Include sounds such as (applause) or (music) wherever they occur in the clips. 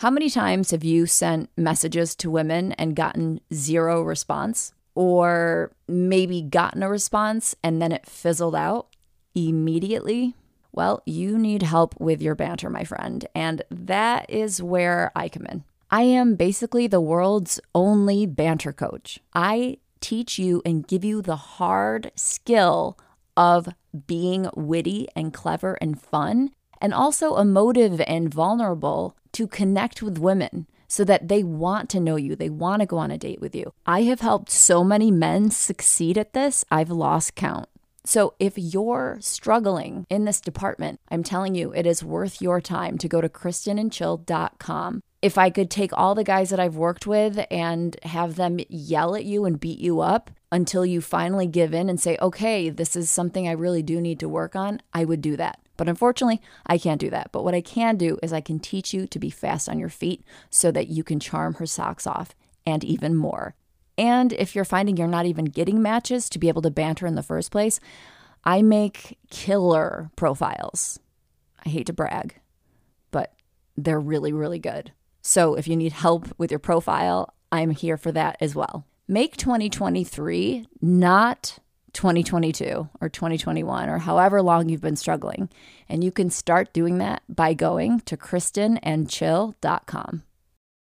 How many times have you sent messages to women and gotten zero response? Or maybe gotten a response and then it fizzled out immediately? Well, you need help with your banter, my friend. And that is where I come in. I am basically the world's only banter coach. I teach you and give you the hard skill of being witty and clever and fun, and also emotive and vulnerable to connect with women so that they want to know you, they want to go on a date with you. I have helped so many men succeed at this, I've lost count. So, if you're struggling in this department, I'm telling you, it is worth your time to go to KristenandChill.com. If I could take all the guys that I've worked with and have them yell at you and beat you up until you finally give in and say, okay, this is something I really do need to work on, I would do that. But unfortunately, I can't do that. But what I can do is I can teach you to be fast on your feet so that you can charm her socks off and even more. And if you're finding you're not even getting matches to be able to banter in the first place, I make killer profiles. I hate to brag, but they're really, really good. So if you need help with your profile, I'm here for that as well. Make 2023 not 2022 or 2021 or however long you've been struggling. And you can start doing that by going to KristenandChill.com.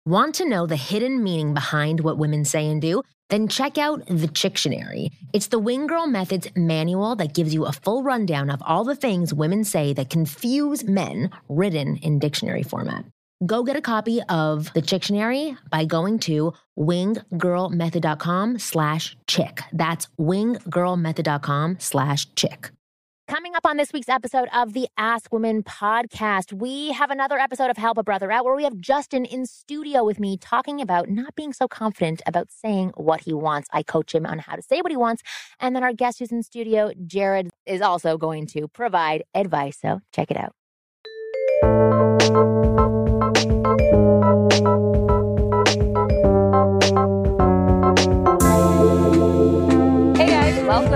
Want to know the hidden meaning behind what women say and do? Then check out The Chictionary. It's the Wing Girl Method's manual that gives you a full rundown of all the things women say that confuse men, written in dictionary format. Go get a copy of The Chictionary by going to winggirlmethod.com slash chick. That's winggirlmethod.com slash chick. Coming up on this week's episode of the Ask Women podcast, we have another episode of Help a Brother Out where we have Justin in studio with me talking about not being so confident about saying what he wants. I coach him on how to say what he wants. And then our guest who's in studio, Jared, is also going to provide advice. So check it out.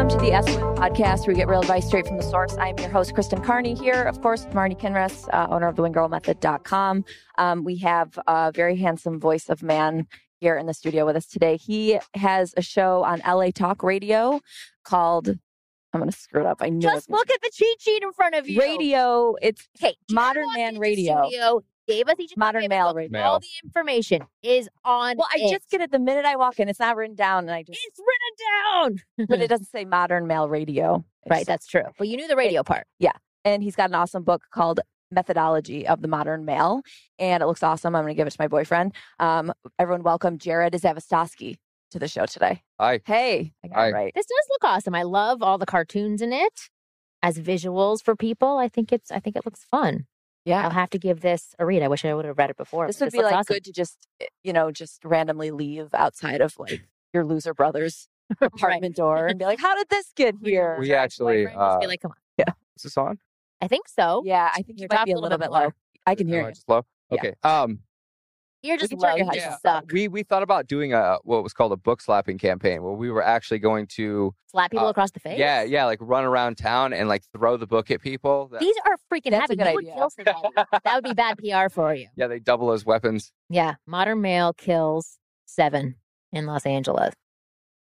Welcome to the S podcast where we get real advice straight from the source. I'm your host, Kristen Carney here, of course, Marni Kinrys, uh, owner of the winggirlmethod.com. Um, we have a very handsome voice of man here in the studio with us today. He has a show on LA Talk Radio called I'm going to screw it up. I know Just look at the cheat sheet in front of you. radio. It's Okay, Modern Man Radio. Studio, gave us each Modern copy of Male the book. Radio. All the information is on. well, I it. just get it the minute I walk in. It's not written down, and I just It's written down. but it doesn't say Modern Male Radio. right, It's- that's true. But you knew the radio part. Yeah. And he's got an awesome book called Methodology of the Modern Male, and it looks awesome. I'm going to give it to my boyfriend. Um, everyone, welcome Jared Zavastosky to the show today. Hi. Hey, I got Hi. it right. This does look awesome. I love all the cartoons in it as visuals for people. I think it's. I think it looks fun. Yeah i'll have to give this a read. I wish I would have read it before. this but would be like awesome. good to just eh, you know just randomly leave outside of like your loser brother's apartment door and be like, (laughs) "How did this get here?" We actually, boyfriend, just be uh, like, come on. Yeah. Is this on? I think so. Yeah, I think you Your might talk be a little bit more. low. I can hear Am I you. just low? Yeah. Okay. Um, You're just low. You head just down. suck. we we thought about doing a what was called a book slapping campaign where we were actually going to Slap people uh, across the face. yeah yeah like run around town and like throw the book at people. That- These are freaking That's a heavy. good You would idea. kill somebody. that would be bad PR for you. yeah, they double as weapons. Yeah. Modern male kills seven in Los Angeles.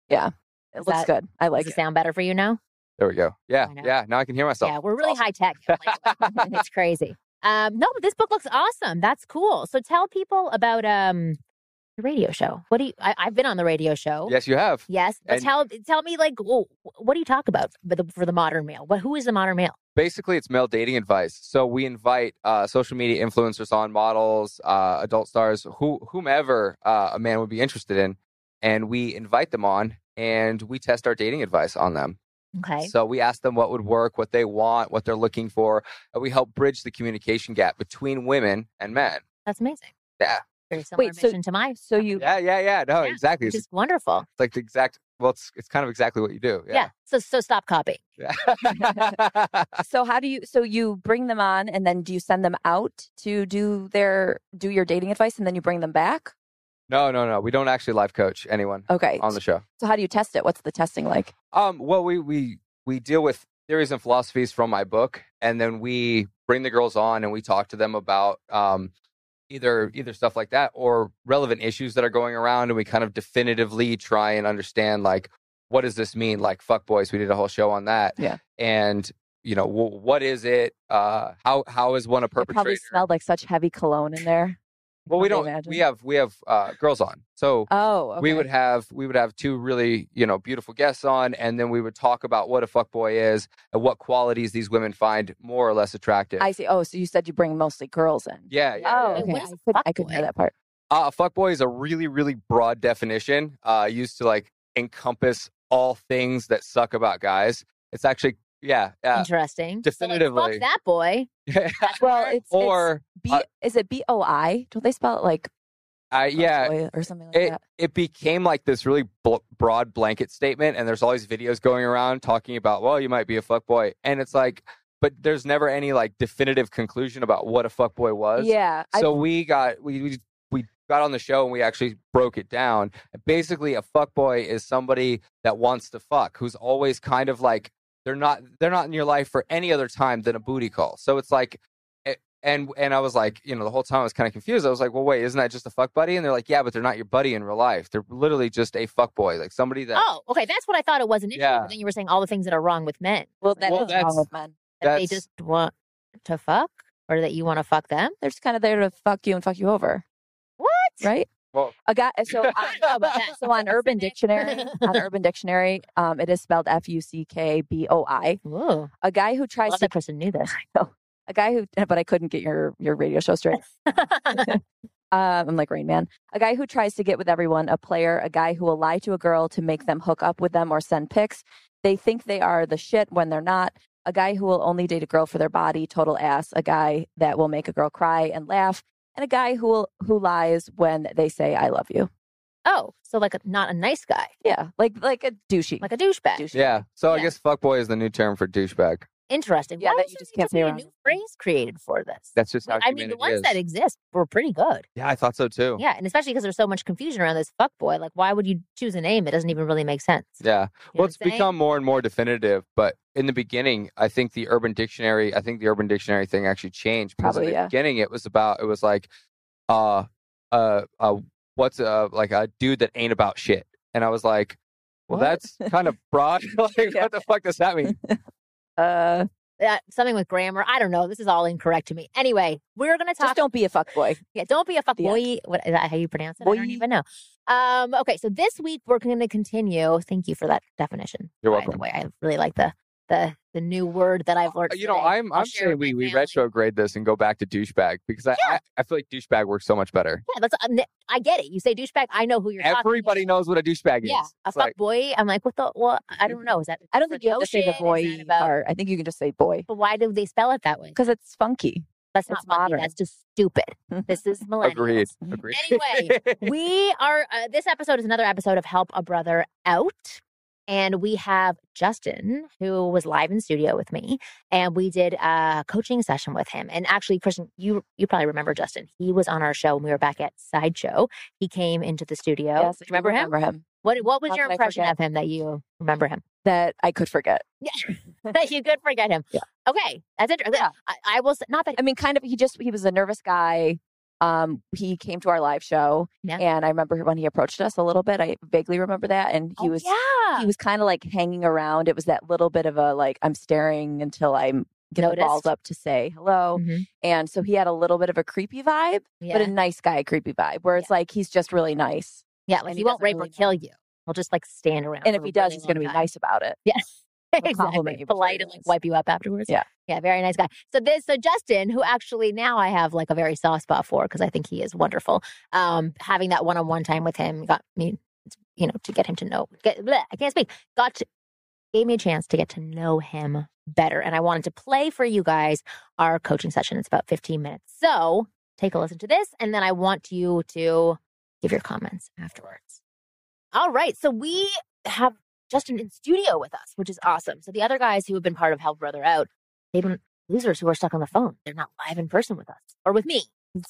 It Is looks that- good. I like Does it it. sound better for you now? There we go. Yeah, yeah. Now I can hear myself. Yeah, we're really Awesome. high tech. (laughs) (laughs) It's crazy. Um, no, but this book looks awesome. That's cool. So tell people about um the radio show. What do you? I, I've been on the radio show. Yes, you have. Yes, but And- tell tell me like, wh- what do you talk about for the, for the modern male? What who is the modern male? Basically, it's male dating advice. So we invite uh, social media influencers on, models, uh, adult stars, who whomever uh, a man would be interested in, and we invite them on, and we test our dating advice on them. Okay, So we ask them what would work, what they want, what they're looking for, and we help bridge the communication gap between women and men. that's amazing. Yeah. Very similar Wait, so- mission to my. So you Yeah, yeah, yeah. No, Yeah, exactly. which It's is wonderful. like the exact. Well, it's it's kind of exactly what you do. Yeah. So so stop copying. Yeah. (laughs) (laughs) so how do you so you bring them on and then do you send them out to do their do your dating advice and then you bring them back? No, no, no. We don't actually live coach anyone Okay. on the show. So how do you test it? What's the testing like? Um. Well, we we we deal with theories and philosophies from my book, and then we bring the girls on and we talk to them about um either either stuff like that or relevant issues that are going around and we kind of definitively try and understand like what does this mean like fuck boys we did a whole show on that Yeah. and you know w- what is it uh how how is one a It probably smelled like such heavy cologne in there. Well we don't imagine. we have we have uh girls on so Oh, okay. we would have we would have two really you know beautiful guests on and then we would talk about what a fuck boy is and what qualities these women find more or less attractive I see. Oh, so you said you bring mostly girls in. yeah yeah, Oh, okay. I, is could, I couldn't hear that part. Uh, a fuckboy is a really, really broad definition uh, used to like encompass all things that suck about guys. It's actually, yeah, uh, Interesting. definitively. So, like, fuck that boy. (laughs) Well, it's or it's B. uh, is it B O I? Don't they spell it like uh, yeah, or something like it that? it became like this really bl- broad blanket statement, and there's all these videos going around talking about, well, you might be a fuck boy, and it's like, but there's never any like definitive conclusion about what a fuck boy was. Yeah. I- So we got we, we we got on the show and we actually broke it down. Basically, a fuck boy is somebody that wants to fuck, who's always kind of like they're not they're not in your life for any other time than a booty call. So it's like. eh, And and I was like, you know, the whole time I was kind of confused. I was like, well, wait, isn't that just a fuck buddy? And they're like, yeah, but they're not your buddy in real life. They're literally just a fuck boy, like somebody that. Oh, okay. That's what I thought it was initially. Yeah. But then you were saying all the things that are wrong with men. well, that is Well, wrong that's- with men. That they just want to fuck or that you want to fuck them. They're just kind of there to fuck you and fuck you over, What? right? Well- a guy. So on, know about so on Urban (laughs) Dictionary, on (laughs) Urban Dictionary, um, it is spelled F U C K B O I. Ooh. A guy who I tries love to that person knew this. (laughs) a guy who, but I couldn't get your your radio show straight. Um, I'm like Rain Man. A guy who tries to get with everyone, a player, a guy who will lie to a girl to make them hook up with them or send pics. They think they are the shit when they're not. A guy who will only date a girl for their body, total ass. A guy that will make a girl cry and laugh. And a guy who will, who lies when they say I love you. oh, so like a, not a nice guy, Yeah, like like a douchey. like a douchebag. douchey. Yeah. So I Yeah. guess fuckboy is the new term for douchebag. Interesting. Yeah, Why that you just can't say a new phrase created for this? That's just how I mean, the ones is. that exist were pretty good. yeah, I thought so too. Yeah, and especially because there's so much confusion around this fuck boy. Like, why would you choose a name? It doesn't even really make sense. Yeah. You Well, it's saying? become more and more definitive, but in the beginning, I think the Urban Dictionary, I think the Urban Dictionary thing actually changed because Probably, in the yeah. beginning it was about it was like, uh, uh, uh, what's uh like a dude that ain't about shit, and I was like, well, What? that's kind of broad. (laughs) like, (laughs) Yeah. what the fuck does that mean? (laughs) Uh, Uh, something with grammar. I don't know. This is all incorrect to me. Anyway, we're gonna talk. just don't be a fuck boy. Yeah, don't be a fuck boy. What is that? How you pronounce it? Boy. I don't even know. Um, okay, so this week we're going to continue. Thank you for that definition. You're by welcome. The way, I really like the the the new word that I've learned. You know, today. I'm I'll I'm share saying we we retrograde this and go back to douchebag because I, I I feel like douchebag works so much better. Yeah, that's. I get it. You say douchebag. I know who you're. talking Everybody about. knows what a douchebag is. Yeah, a fuck like, boy. I'm like, what the? What? I don't know. Is that? I don't think you have to say the ocean? Is boy about- part. I think you can just say boy But why do they spell it that way? because it's funky. That's not it's modern. That's just stupid. This is (laughs) millennials. agreed. Agreed. Anyway, we are uh, this episode is another episode of help a brother out and we have justin who was live in studio with me and we did a coaching session with him and actually Kristen you you probably remember justin he was on our show when we were back at sideshow he came into the studio Yes, Do you remember him Remember him. what, what was How your impression of him that you remember him That I could forget. (laughs) yeah that you could forget him (laughs) Yeah. okay that's interesting Yeah. I, I will not that I mean, kind of. He just he was a nervous guy. Um, he came to our live show, Yeah. and I remember when he approached us a little bit. I vaguely remember that, and he Oh, was yeah he was kind of like hanging around. It was that little bit of a like I'm staring until I'm get the balls up to say hello, Mhm. and so he had a little bit of a creepy vibe, yeah but a nice guy creepy vibe, where it's like he's just really nice, yeah like he, he won't rape really or kill you he'll just like stand around and if he does, really he's going to be nice about it. (laughs) exactly. Polite and like wipe you up afterwards. Yeah. Yeah, very nice guy. So this so Justin, who actually now I have like a very soft spot for because I think he is wonderful. Um, having that one on one time with him got me you know, to get him to know get bleh, I can't speak. Got to, gave me a chance to get to know him better. And I wanted to play for you guys our coaching session. It's about 15 minutes. So take a listen to this, and then I want you to give your comments afterwards. All right. So we have Justin in studio with us, which is awesome. So the other guys who have been part of Help Brother Out, they've been losers who are stuck on the phone. They're not live in person with us or with me.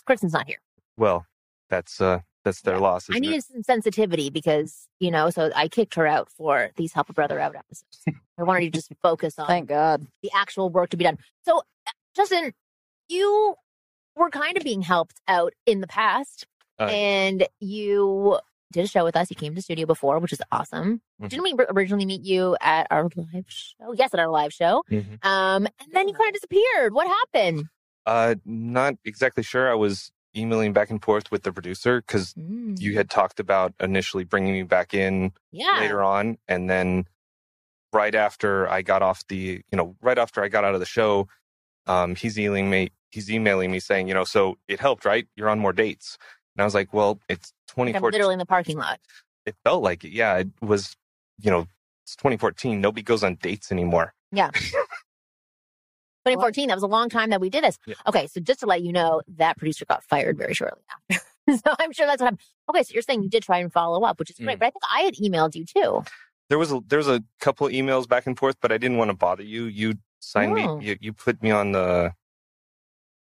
Kristen's not here. Well, that's uh that's their Yeah. loss. I isn't it? needed some sensitivity because, you know, so I kicked her out for these Help a Brother Out episodes. (laughs) I wanted to just focus on Thank God. the actual work to be done. So, uh, Justin, you were kind of being helped out in the past, Uh, and you did a show with us. You came to studio before, which is awesome. Mhm. Didn't we originally meet you at our live show? Yes, at our live show. Mhm. Um, and then you kind of disappeared. What happened? Uh, not exactly sure. I was emailing back and forth with the producer because Mm, you had talked about initially bringing me back in yeah. later on, and then right after I got off the, you know, right after I got out of the show, um, he's emailing me. He's emailing me saying, you know, so it helped, right? You're on more dates, and I was like, well, it's Like, I'm literally in the parking lot. It felt like it. Yeah, it was. You know, it's 2014. Nobody goes on dates anymore. Yeah. (laughs) 2014. That was a long time that we did this. Yeah. Okay, so just to let you know, that producer got fired very shortly after. (laughs) so I'm sure that's what happened. Okay, so you're saying you did try and follow up, which is great. Mm. But I think I had emailed you too. there was a there was a couple emails back and forth, but I didn't want to bother you. You signed Oh. me. You you put me on the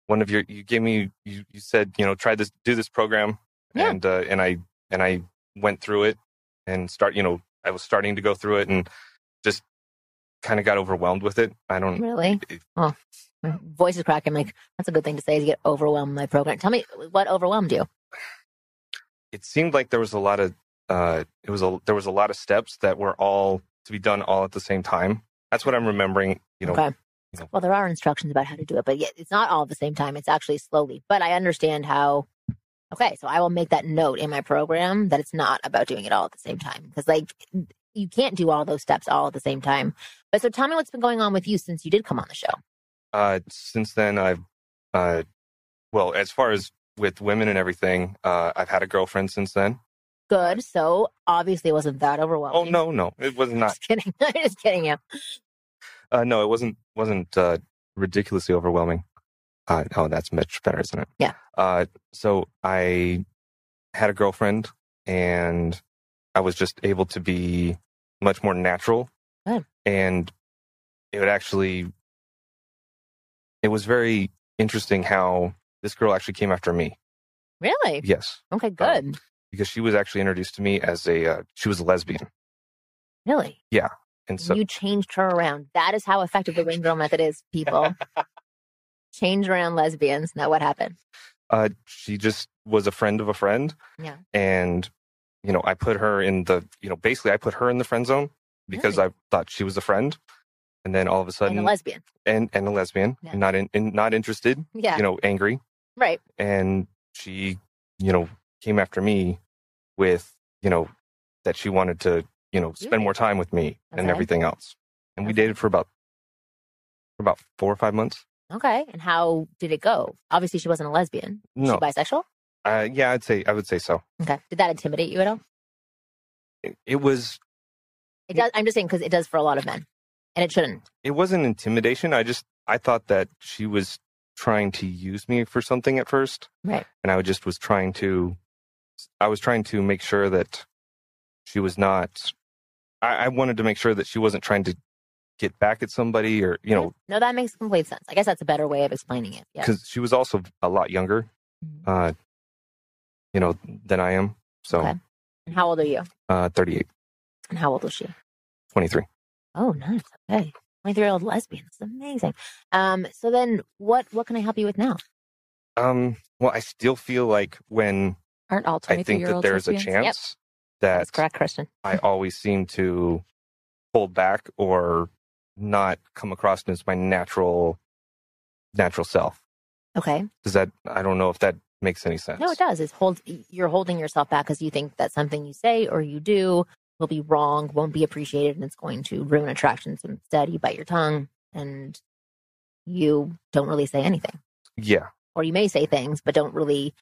one of your. You gave me. You you said you know try this do this program, Yeah. and uh, and I and I went through it and start. You know I was starting to go through it and just kind of got overwhelmed with it. I don't. Really? It- Oh, my voice is cracking. Like that's a good thing to say is get overwhelmed by program. Tell me what overwhelmed you. It seemed like there was a lot of. Uh, it was a there was a lot of steps that were all to be done all at the same time. That's what I'm remembering. You know, okay. Well, there are instructions about how to do it, but it's not all at the same time. It's actually slowly. But I understand how. Okay, so I will make that note in my program that it's not about doing it all at the same time because, like, you can't do all those steps all at the same time. But so tell me what's been going on with you since you did come on the show. Uh, since then, I've, uh, well, as far as with women and everything, uh, I've had a girlfriend since then. Good. So obviously it wasn't that overwhelming. Oh no, no, it was (laughs) not. Just kidding. (laughs) I'm just kidding you. Uh, no, it wasn't. wasn't uh, ridiculously overwhelming. Uh, oh, that's much better, isn't it? Yeah. Uh, so I had a girlfriend, and I was just able to be much more natural, Good. and it would actually. It was very interesting how this girl actually came after me. Really? Yes. Okay, good. because she was actually introduced to me as a uh, she was a lesbian really? And so you changed her around. That is how effective the Wing Girl method is, people. (laughs) Change around lesbians. Now what happened? uh, she just was a friend of a friend Yeah. and you know i put her in the you know basically i put her in the friend zone because i thought she was a friend and then all of a And sudden a lesbian. and, and a lesbian Yeah. not in, in not interested Yeah. you know angry right. and she you know came after me with you know that she wanted to you know spend Really? more time with me and everything else and we dated for about for about four or five months Okay. And how did it go? Obviously, she wasn't a lesbian. Was no She bisexual? uh, yeah i'd say i would say so Okay. Did that intimidate you at all? it, it was It does. I'm just saying because it does for a lot of men, and it shouldn't. it wasn't intimidation i just i thought that she was trying to use me for something at first Right. and i just was trying to i was trying to make sure that she was not i, I wanted to make sure that she wasn't trying to get back at somebody or you know No, that makes complete sense. I guess that's a better way of explaining it. Yeah. because she was also a lot younger Mhm. uh you know than i am so Okay. And how old are you? uh 38 And how old was she? 23 Oh, nice. Okay. 23 year old lesbian. That's amazing. Um, so then what what can I help you with now? um well i still feel like when Aren't all i 23 think year that there's a lesbians? chance that That's correct, Kristen. I always seem to hold back or not come across as my natural natural self. Okay. Does that I don't know if that makes any sense. No, it does. It's hold you're holding yourself back because you think that something you say or you do will be wrong, won't be appreciated, and it's going to ruin attraction. So instead you bite your tongue and you don't really say anything. Yeah. or you may say things but don't really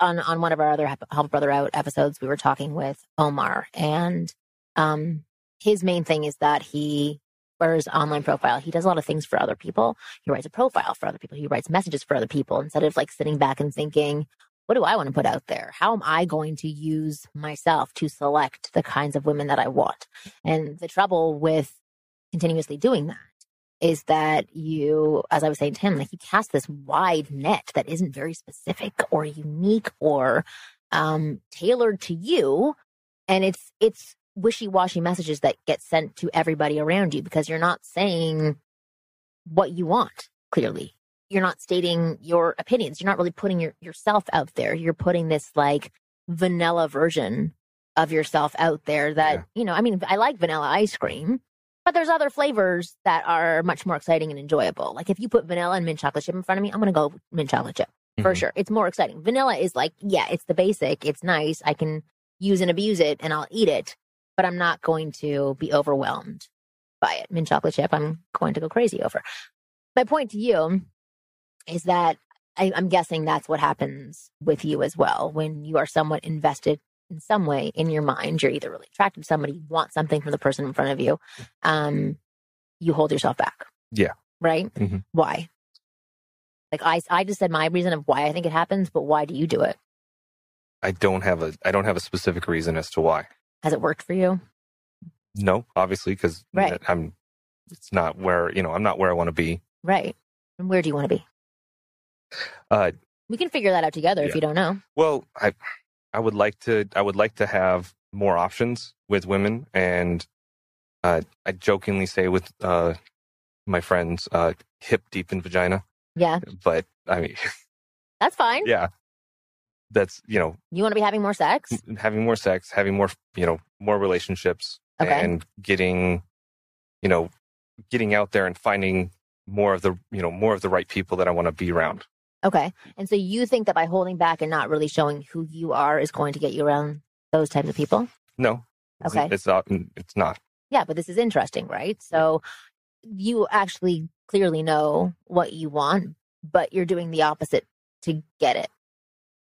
on on one of our other Help- brother out episodes we were talking with omar and um his main thing is that he for his online profile. He does a lot of things for other people. He writes a profile for other people. He writes messages for other people instead of like sitting back and thinking what do i want to put out there? How am i going to use myself to select the kinds of women that i want? And the trouble with continuously doing that is that you, as I was saying to him, like you cast this wide net that isn't very specific or unique or um, tailored to you, and it's it's wishy-washy messages that get sent to everybody around you because you're not saying what you want clearly. you're not stating your opinions. You're not really putting your, yourself out there. You're putting this like vanilla version of yourself out there that, Yeah. you know, I mean, I like vanilla ice cream, but there's other flavors that are much more exciting and enjoyable. Like if you put vanilla and mint chocolate chip in front of me, I'm going to go mint chocolate chip for Mhm. sure. It's more exciting. Vanilla is like, yeah, it's the basic. It's nice. I can use and abuse it and I'll eat it, but I'm not going to be overwhelmed by it. Mint chocolate chip, I'm going to go crazy over. My point to you is that I, I'm guessing that's what happens with you as well. When you are somewhat invested in some way in your mind, you're either really attracted to somebody, you want something from the person in front of you, um, you hold yourself back. Yeah. Right? Mhm. Why? Like I, I just said my reason of why I think it happens, but why do you do it? I don't have a I don't have a specific reason as to why. Has it worked for you? No, obviously, because Right. I'm. It's not where you know I'm not where I want to be. Right. And where do you want to be? Uh, We can figure that out together if you don't know. well, I I would like to I would like to have more options with women, and uh, I jokingly say with uh, my friends, uh, hip deep in vagina. Yeah, But I mean, (laughs) that's fine. yeah, that's you know You want to be having more sex? having more sex, having more you know more relationships, Okay. and getting you know getting out there and finding more of the you know more of the right people that I want to be around. Okay. And so you think that by holding back and not really showing who you are is going to get you around those types of people? No, it's, Okay. it's not. Mm, it's not. Yeah, but this is interesting, right? So you actually clearly know what you want, but you're doing the opposite to get it.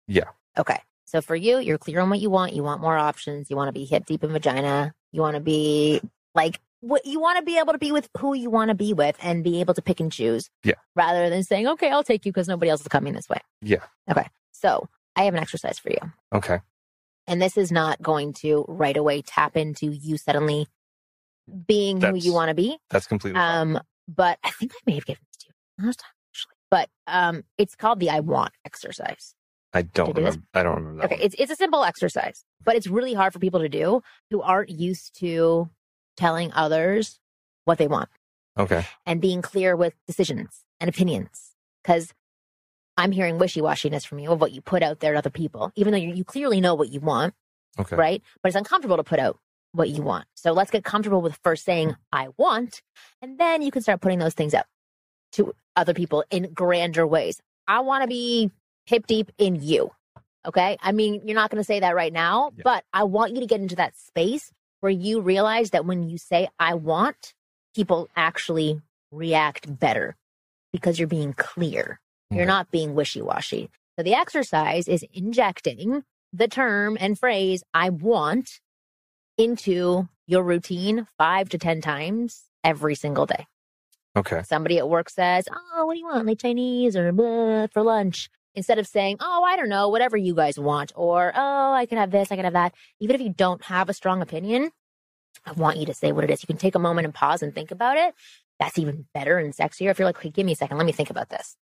Yeah. Okay. So for you, you're clear on what you want. You want more options. You want to be hip deep in vagina. You want to be like what you want to be able to be with who you want to be with and be able to pick and choose. Yeah. Rather than saying, okay, I'll take you because nobody else is coming this way. Yeah. Okay. So I have an exercise for you. Okay. And this is not going to right away tap into you suddenly being who you want to be. That's completely. fine. Um, but I think I may have given this to you last time, actually. But um, it's called the I want exercise. I don't do this? remember. I don't remember that. Okay, one. it's it's a simple exercise, but it's really hard for people to do who aren't used to telling others what they want Okay. and being clear with decisions and opinions. Because I'm hearing wishy washiness from you of what you put out there to other people, even though you, you clearly know what you want, Okay. right? But it's uncomfortable to put out what you want. So let's get comfortable with first saying, I want, and then you can start putting those things out to other people in grander ways. I want to be hip deep in you. Okay. I mean, you're not going to say that right now, Yeah. but I want you to get into that space where you realize that when you say, I want, people actually react better because you're being clear. You're Okay. not being wishy washy. So the exercise is injecting the term and phrase I want into your routine five to 10 times every single day. Okay. Somebody at work says, Oh, what do you want? Like Chinese or blah for lunch? Instead of saying, Oh, I don't know, whatever you guys want, or Oh, I can have this, I can have that. Even if you don't have a strong opinion, I want you to say what it is. You can take a moment and pause and think about it. That's even better and sexier. If you're like, okay, give me a second, let me think about this.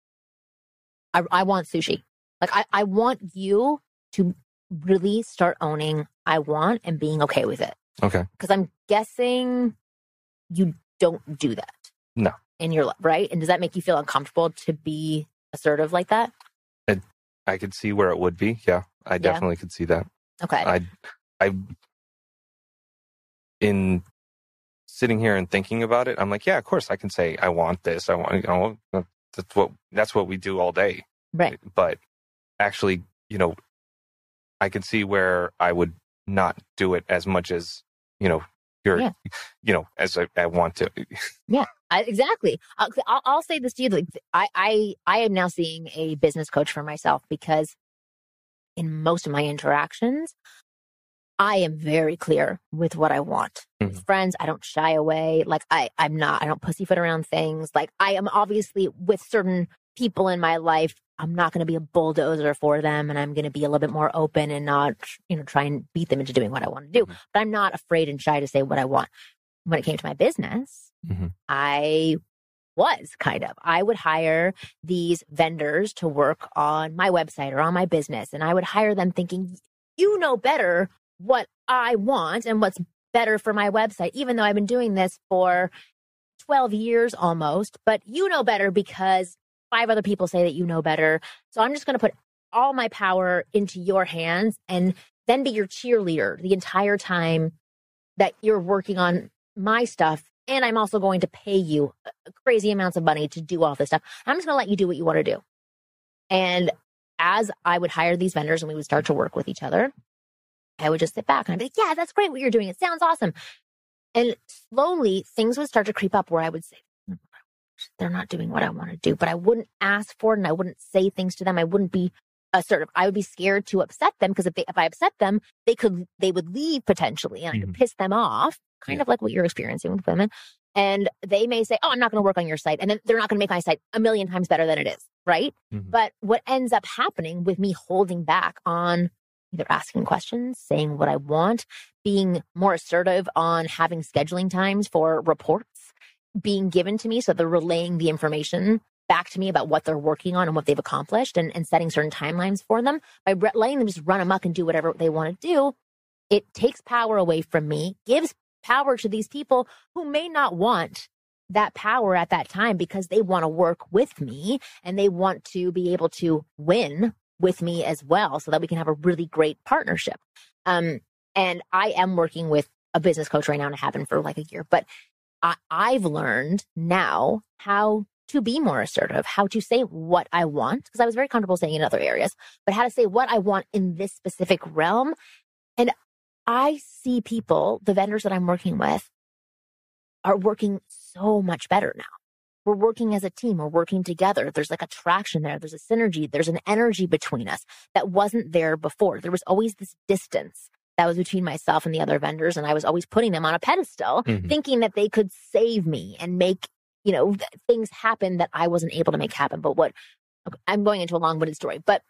I, I want sushi. Like, I, I want you to really start owning I want and being okay with it. Okay. Because I'm guessing you don't do that. No. In your life, right? And does that make you feel uncomfortable to be assertive like that? I could see where it would be. Yeah. I definitely could see that. Okay. I, I, in sitting here and thinking about it, I'm like, yeah, of course I can say I want this. I want, you know, that's what that's what we do all day. right. But actually, you know, I could see where I would not do it as much as you know you're, Yeah. you know, as I, I want to. I, exactly. I'll, I'll, I'll say this to you. Like, I, I, I am now seeing a business coach for myself because in most of my interactions, I am very clear with what I want. With mm-hmm. friends, I don't shy away. Like I, I'm not, I don't pussyfoot around things. Like I am obviously with certain people in my life, I'm not going to be a bulldozer for them and I'm going to be a little bit more open and not, you know, try and beat them into doing what I want to do. Mhm. But I'm not afraid and shy to say what I want. When it came to my business, Mhm. I was kind of. I would hire these vendors to work on my website or on my business. And I would hire them thinking, you know better what I want and what's better for my website, even though I've been doing this for 12 years almost. But you know better because five other people say that you know better. So I'm just going to put all my power into your hands and then be your cheerleader the entire time that you're working on my stuff. And I'm also going to pay you uh, crazy amounts of money to do all this stuff. I'm just going to let you do what you want to do. And as I would hire these vendors and we would start to work with each other, I would just sit back and I'd be like, yeah, that's great what you're doing. It sounds awesome. And slowly things would start to creep up where I would say, "Hmm, they're not doing what I want to do, but I wouldn't ask for it and I wouldn't say things to them. I wouldn't be assertive. I would be scared to upset them because if they, if I upset them, they could, they would leave potentially and I could Mhm. piss them off, kind Yeah. of like what you're experiencing with women. And they may say, Oh, I'm not going to work on your site. And then they're not going to make my site a million times better than it is. Right. Mhm. But what ends up happening with me holding back on either asking questions, saying what I want, being more assertive on having scheduling times for reports being given to me. So they're relaying the information back to me about what they're working on and what they've accomplished and, and setting certain timelines for them by letting them just run amok and do whatever they want to do. It takes power away from me, gives power to these people who may not want that power at that time because they want to work with me and they want to be able to win with me as well so that we can have a really great partnership. Um, and I am working with a business coach right now and I have been for like a year, but I, I've learned now how to be more assertive, how to say what I want, because I was very comfortable saying in other areas, but how to say what I want in this specific realm. And I see people, the vendors that I'm working with, are working so much better now. We're working as a team. We're working together. There's like a traction there. There's a synergy. There's an energy between us that wasn't there before. There was always this distance that was between myself and the other vendors. And I was always putting them on a pedestal, Mhm. thinking that they could save me and make, you know, th- things happen that I wasn't able to make happen. But what okay, I'm going into a long winded story, but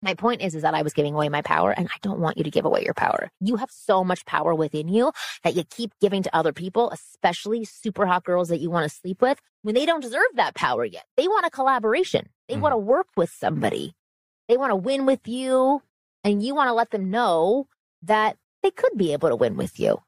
my point is, is that I was giving away my power and I don't want you to give away your power. You have so much power within you that you keep giving to other people, especially super hot girls that you want to sleep with when they don't deserve that power yet. They want a collaboration. They Mhm. want to work with somebody. They want to win with you and you want to let them know that they could be able to win with you.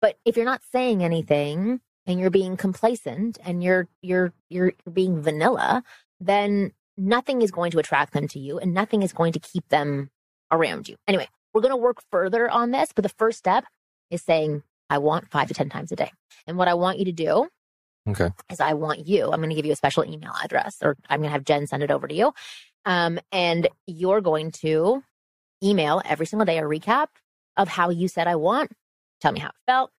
But if you're not saying anything and you're being complacent and you're you're you're being vanilla, then nothing is going to attract them to you and nothing is going to keep them around you. Anyway, we're going to work further on this, but the first step is saying I want 5 to 10 times a day. And what I want you to do Okay. is I want you, I'm going to give you a special email address or I'm going to have Jen send it over to you. Um, and you're going to email every single day a recap of how you said I want. Tell me how it felt,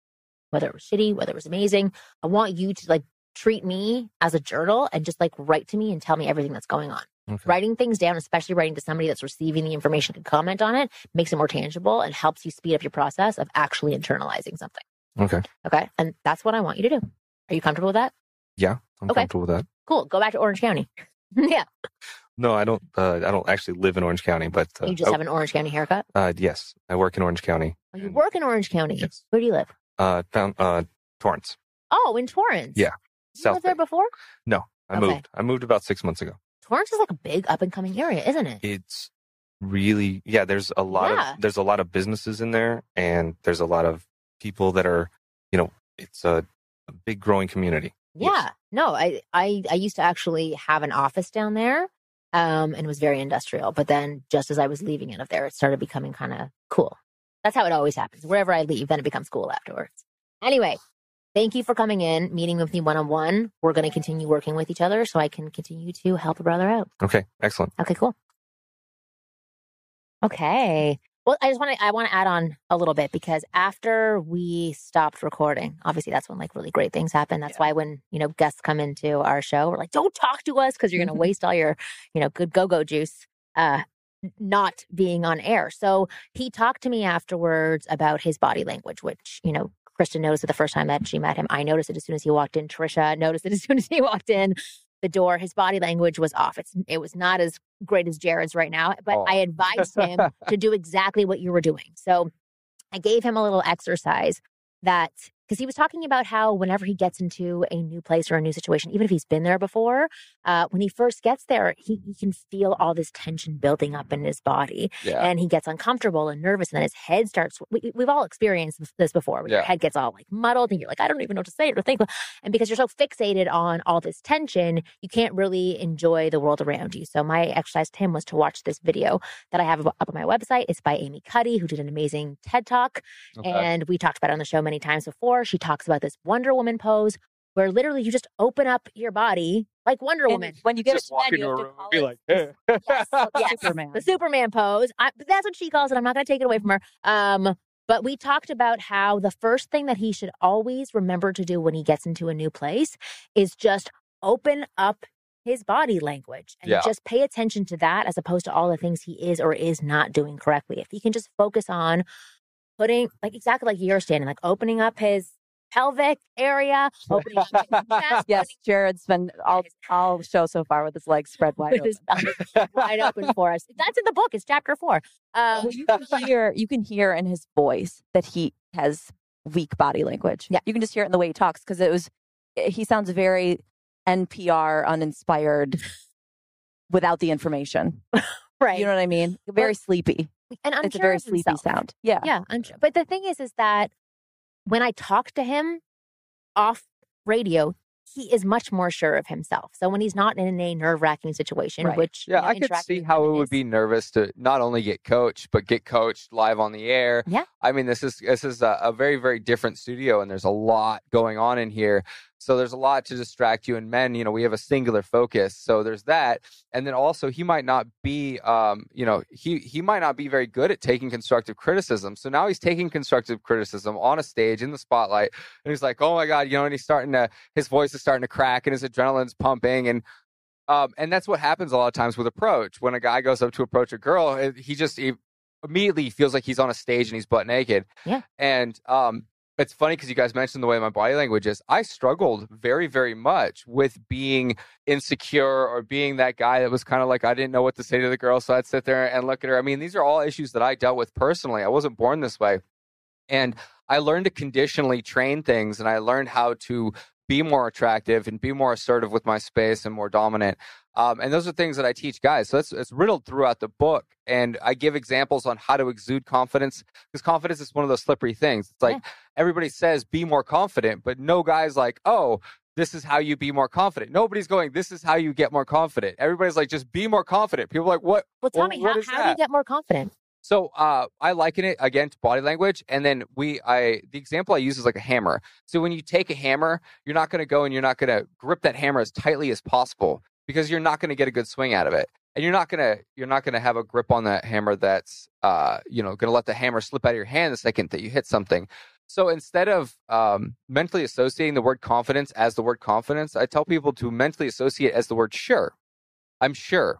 whether it was shitty, whether it was amazing. I want you to like treat me as a journal and just like write to me and tell me everything that's going on. Okay. Writing things down, especially writing to somebody that's receiving the information to comment on it, makes it more tangible and helps you speed up your process of actually internalizing something. Okay. Okay. And that's what I want you to do. Are you comfortable with that? Yeah, I'm Okay. comfortable with that. Cool. Go back to Orange County. (laughs) yeah. No, I don't. Uh, I don't actually live in Orange County, but uh, You just oh, have an Orange County haircut. uh, yes, I work in Orange County. Oh, you work in Orange County. Yes. Where do you live? Uh, down uh, Torrance. Oh, in Torrance. Yeah, You South lived there before? No, I Okay. moved. I moved about six months ago. Torrance is like a big up and coming area, isn't it? It's really yeah. There's a lot Yeah. of there's a lot of businesses in there, and there's a lot of people that are you know it's a, a big growing community. Yeah. No, I, I I used to actually have an office down there. Um, and it was very industrial. But then just as I was leaving out of there, it started becoming kind of cool. That's how it always happens. Wherever I leave, then it becomes cool afterwards. Anyway, thank you for coming in, meeting with me one on one. We're going to continue working with each other so I can continue to help a brother out. Okay, excellent. Okay, cool. Okay. Well, I just want to I want to add on a little bit because after we stopped recording, obviously that's when like really great things happen. That's why when, you know, guests come into our show, we're like, "Don't talk to us because you're going (laughs) to waste all your, you know, good go-go juice uh not being on air." So, he talked to me afterwards about his body language, which, you know, Kristen noticed it the first time that she met him. I noticed it as soon as he walked in. Trisha noticed it as soon as he walked in the door. His body language was off. It's it was not as great as Jared's right now, but Oh. I advised him (laughs) to do exactly what you were doing. So I gave him a little exercise that because he was talking about how whenever he gets into a new place or a new situation, even if he's been there before, uh, when he first gets there, he, he can feel all this tension building up in his body, Yeah. and he gets uncomfortable and nervous, and then his head starts. We, we've all experienced this before, where your head gets all like muddled, and you're like, I don't even know what to say or think, and because you're so fixated on all this tension, you can't really enjoy the world around you. So my exercise to him was to watch this video that I have up on my website. It's by Amy Cuddy, who did an amazing TED talk. Okay. And we talked about it on the show many times before. She talks about this Wonder Woman pose where literally you just open up your body like Wonder And Woman. when you get Just it to walk men, you into a room and be like, the- "Hey." Yes, yes. (laughs) Superman. The Superman pose. I, but that's what she calls it. I'm not going to take it away from her. Um, but we talked about how the first thing that he should always remember to do when he gets into a new place is just open up his body language and Yeah. just pay attention to that as opposed to all the things he is or is not doing correctly. If he can just focus on putting, like exactly like you're standing, like opening up his pelvic area, opening up his chest, (laughs) Yes, Jared's been all all show so far with his legs spread wide with open. his wide open for us. That's in the book. It's chapter four. Um, you can hear you can hear in his voice that he has weak body language. Yeah. you can just hear it in the way he talks because it was he sounds very NPR uninspired without the information. (laughs) right. You know what I mean? Very sleepy. and I'm it's a very sleepy sound. Yeah. Yeah, unsure. But the thing is, is that when I talk to him off radio, he is much more sure of himself. So when he's not in a nerve wracking situation, Right. which Yeah, you know, I could see how it would be nervous to not only get coached, but get coached live on the air. Yeah. I mean, this is this is a, a very very different studio, and there's a lot going on in here. So there's a lot to distract you. And men, you know, we have a singular focus. So there's that, and then also he might not be, um, you know, he he might not be very good at taking constructive criticism. So now he's taking constructive criticism on a stage in the spotlight, and he's like, oh my god, you know, and he's starting to his voice is starting to crack, and his adrenaline's pumping, and um, and that's what happens a lot of times with approach. When a guy goes up to approach a girl, he just he immediately feels like he's on a stage and he's butt naked. Yeah. And um, it's funny because you guys mentioned the way my body language is. I struggled very, very much with being insecure or being that guy that was kind of like I didn't know what to say to the girl, so I'd sit there and look at her. I mean, these are all issues that I dealt with personally. I wasn't born this way, and I learned to conditionally train things, and I learned how to be more attractive and be more assertive with my space and more dominant. Um, and those are things that I teach guys. So it's, it's riddled throughout the book. And I give examples on how to exude confidence because confidence is one of those slippery things. It's like everybody says, be more confident, but no guy's like, oh, this is how you be more confident. Nobody's going, this is how you get more confident. Everybody's like, just be more confident. People are like, what? Well, tell Well, me, how, how do you get more confident? So uh, I liken it again to body language, and then we, I, the example I use is like a hammer. So when you take a hammer, you're not going to go and you're not going to grip that hammer as tightly as possible because you're not going to get a good swing out of it, and you're not going to, you're not going to have a grip on that hammer that's, uh, you know, going to let the hammer slip out of your hand the second that you hit something. So instead of um, mentally associating the word confidence as the word confidence, I tell people to mentally associate as the word sure. I'm sure.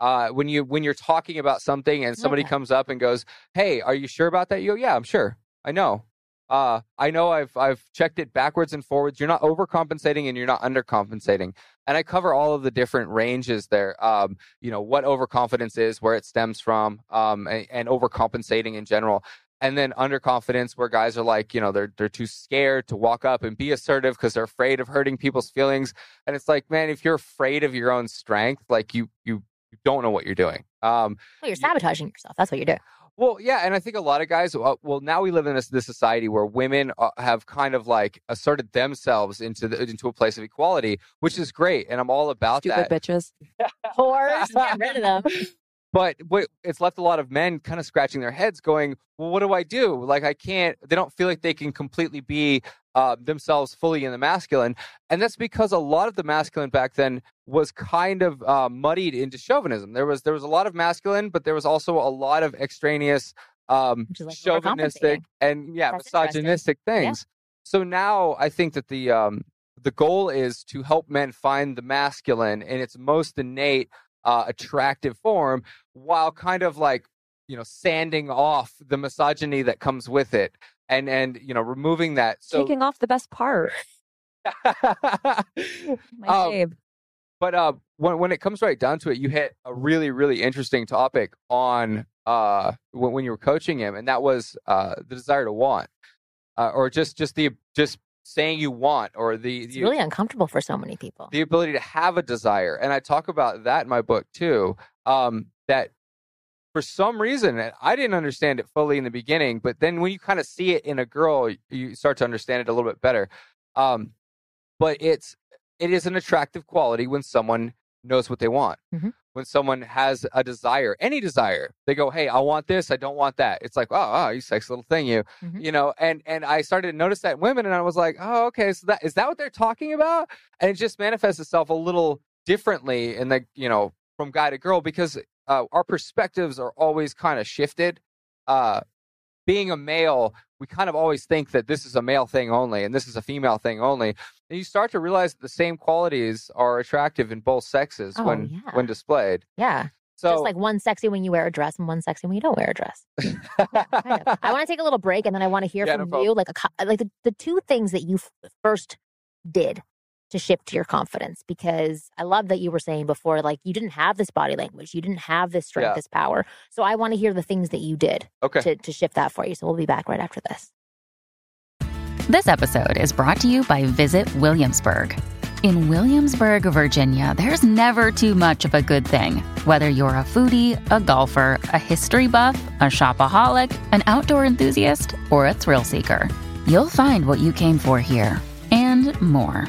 Uh, when you when you're talking about something and somebody comes up and goes, "Hey, are you sure about that?" You go, "Yeah, I'm sure. I know. Uh, I know. I've I've checked it backwards and forwards. You're not overcompensating and you're not undercompensating." And I cover all of the different ranges there. Um, you know what overconfidence is, where it stems from, um, and, and overcompensating in general and then underconfidence where guys are like you know they're they're too scared to walk up and be assertive because they're afraid of hurting people's feelings and it's like man if you're afraid of your own strength like you you you don't know what you're doing um Well, you're sabotaging yourself. That's what you're doing. well yeah and i think a lot of guys uh, well now we live in this this society where women uh, have kind of like asserted themselves into the into a place of equality which is great and i'm all about Stupid that bitches. (laughs) Whores, get rid of them. But what it's left a lot of men kind of scratching their heads going well what do i do? Like i can't they don't feel like they can completely be uh, themselves fully in the masculine and that's because a lot of the masculine back then was kind of uh, muddied into chauvinism. There was there was a lot of masculine but there was also a lot of extraneous um like chauvinistic and yeah That's misogynistic things. So now i think that the um the goal is to help men find the masculine in its most innate uh, attractive form while kind of like you know sanding off the misogyny that comes with it and and you know removing that so Taking off the best part. (laughs) My Um, babe. but uh when when it comes right down to it you hit a really really interesting topic on uh when, when you were coaching him and that was uh the desire to want uh, or just just the just saying you want or the It's the, really uncomfortable for so many people. the ability to have a desire and i talk about that in my book too um, that for some reason i didn't understand it fully in the beginning but then when you kind of see it in a girl you start to understand it a little bit better um, but it's it is an attractive quality when someone knows what they want Mhm. when someone has a desire any desire they go hey i want this i don't want that it's like oh, oh you sexy little thing you Mhm. you know and and i started to notice that in women and i was like oh okay so that is that what they're talking about and it just manifests itself a little differently in the you know from guy to girl because uh, our perspectives are always kind of shifted uh being a male we kind of always think that this is a male thing only and this is a female thing only and you start to realize that the same qualities are attractive in both sexes Oh, when yeah. when displayed Yeah. so Just like one sexy when you wear a dress and one sexy when you don't wear a dress. (laughs) Kind of. I want to take a little break and then I want to hear Yeah, from problem. you like a like the, the two things that you f- first did to shift your confidence because I love that you were saying before like you didn't have this body language, you didn't have this strength, Yeah. this power. So I want to hear the things that you did okay to to shift that for you. So we'll be back right after this. This episode is brought to you by Visit Williamsburg. In Williamsburg, Virginia, there's never too much of a good thing. Whether you're a foodie, a golfer, a history buff, a shopaholic, an outdoor enthusiast, or a thrill seeker, you'll find what you came for here and more.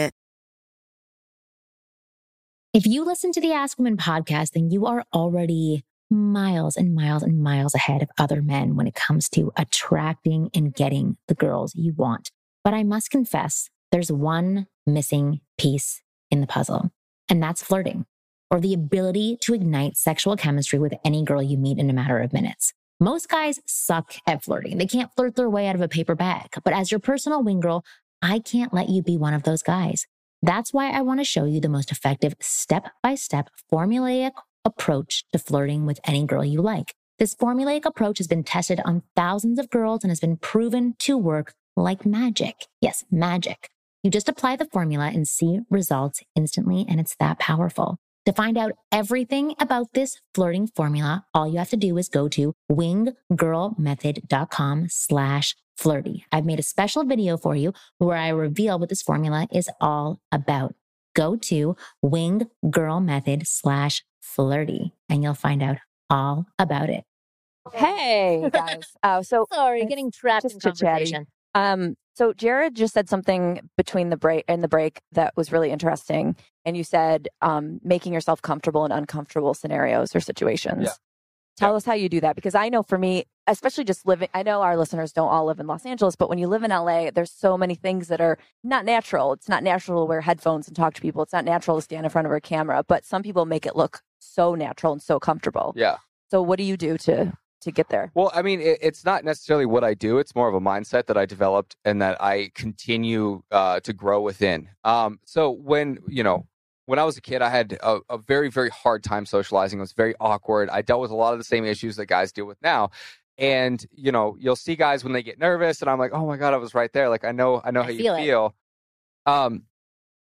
If you listen to the Ask Women podcast, then you are already miles and miles and miles ahead of other men when it comes to attracting and getting the girls you want. But I must confess, there's one missing piece in the puzzle, and that's flirting or the ability to ignite sexual chemistry with any girl you meet in a matter of minutes. Most guys suck at flirting. They can't flirt their way out of a paper bag. But as your personal wing girl, I can't let you be one of those guys. That's why I want to show you the most effective step by step formulaic approach to flirting with any girl you like. This formulaic approach has been tested on thousands of girls and has been proven to work like magic. Yes, magic. You just apply the formula and see results instantly, and it's that powerful. To find out everything about this flirting formula, all you have to do is go to winggirlmethod.com slash flirty. I've made a special video for you where I reveal what this formula is all about. Go to winggirlmethod slash flirty and you'll find out all about it. Hey (laughs) guys. Uh, so Sorry, It's getting trapped just in conversation. Um, so Jared just said something between the break and the break that was really interesting. And you said um, making yourself comfortable in uncomfortable scenarios or situations. Yeah. Tell us how you do that because I know for me, especially just living, I know our listeners don't all live in Los Angeles, but when you live in LA, there's so many things that are not natural. It's not natural to wear headphones and talk to people. It's not natural to stand in front of a camera, but some people make it look so natural and so comfortable. yeah So what do you do to to get there? Well, I mean, it, it's not necessarily what I do. It's more of a mindset that I developed and that I continue uh, to grow within. Um, so when you know, when I was a kid, I had a, a very, very hard time socializing. It was very awkward. I dealt with a lot of the same issues that guys deal with now. And you know, you'll see guys when they get nervous, and I'm like, oh my god, I was right there. Like I know, I know I how you feel it. feel. Um,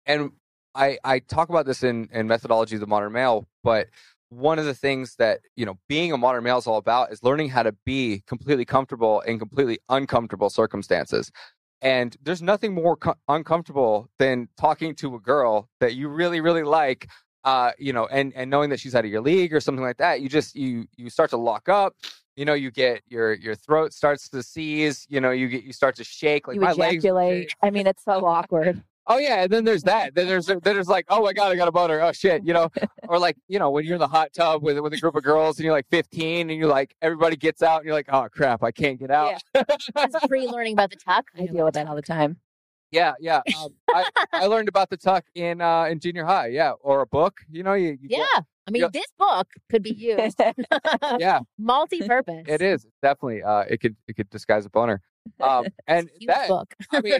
and I I talk about this in in methodology of the modern male, but one of the things that you know being a modern male is all about is learning how to be completely comfortable in completely uncomfortable circumstances and there's nothing more co- uncomfortable than talking to a girl that you really really like uh you know and and knowing that she's out of your league or something like that you just you you start to lock up you know you get your your throat starts to seize you know you get you start to shake like you my legs ejaculate. I mean, it's so awkward. Oh yeah, and then there's that. Then there's then there's like, oh my god, I got a boner. Oh shit, you know, (laughs) or like you know when you're in the hot tub with with a group of girls and you're like 15 and you're like everybody gets out and you're like, oh crap, I can't get out. That's pre-learning about the tuck. I deal with that all the time. Yeah, yeah. Um, I, I (laughs) learned about the tuck in uh, in junior high. Yeah, or a book. You know, you, you Yeah. get- I mean, Yeah. this book could be used (laughs) yeah, multi-purpose. it is definitely. Uh, it could it could disguise a boner. Um, and Huge that book I mean,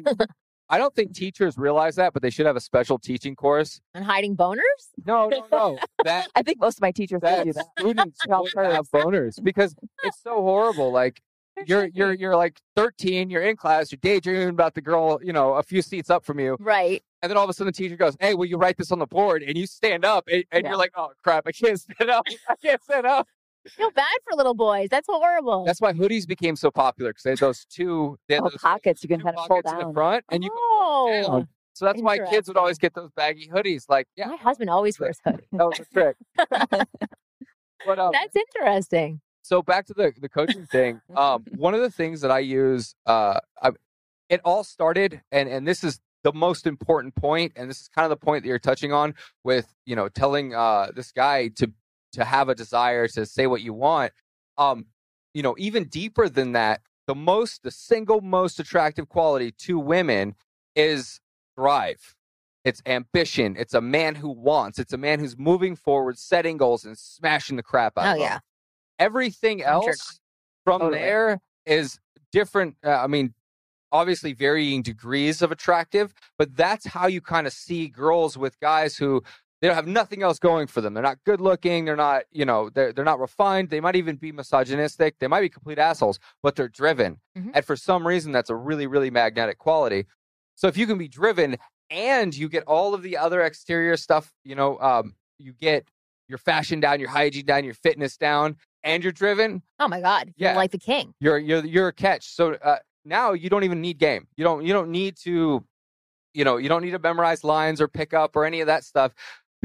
I don't think teachers realize that, but they should have a special teaching course. on hiding boners. No, no, no. (laughs) That I think most of my teachers do that do that. students They're all would have boners because it's so horrible. Like you're you're you're like 13, you're in class, you're daydreaming about the girl, you know, a few seats up from you, Right. and then all of a sudden the teacher goes, "Hey, will you write this on the board?" And you stand up, and, and Yeah. you're like, "Oh crap, I can't stand up. I can't stand up." Feel bad for little boys. That's horrible. That's why hoodies became so popular because they had those two, they had Oh, those pockets you can kind of pull pockets in the down. front, and you can oh, pull down. So that's why kids would always get those baggy hoodies. Like, yeah, my husband always wears hoodies. that was a trick. (laughs) but um, That's interesting. so back to the the coaching thing. Um, (laughs) one of the things that I use, uh, I, it all started, and and this is the most important point, and this is kind of the point that you're touching on with you know telling uh this guy to to have a desire to say what you want. Um, you know, even deeper than that, the most, the single most attractive quality to women is drive. It's ambition. It's a man who wants. It's a man who's moving forward, setting goals, and smashing the crap out Oh of them yeah. everything I'm sure else from Totally. there is different uh, i mean obviously varying degrees of attractive but that's how you kind of see girls with guys who they don't have nothing else going for them they're not good looking they're not you know they're, they're not refined they might even be misogynistic they might be complete assholes but they're driven Mhm. and for some reason that's a really really magnetic quality so if you can be driven and you get all of the other exterior stuff you know um, you get your fashion down your hygiene down your fitness down and you're driven Oh my God. You're Yeah. like the king. you're you're you're a catch. So uh, now you don't even need game. You don't you don't need to, you know, you don't need to memorize lines or pick up or any of that stuff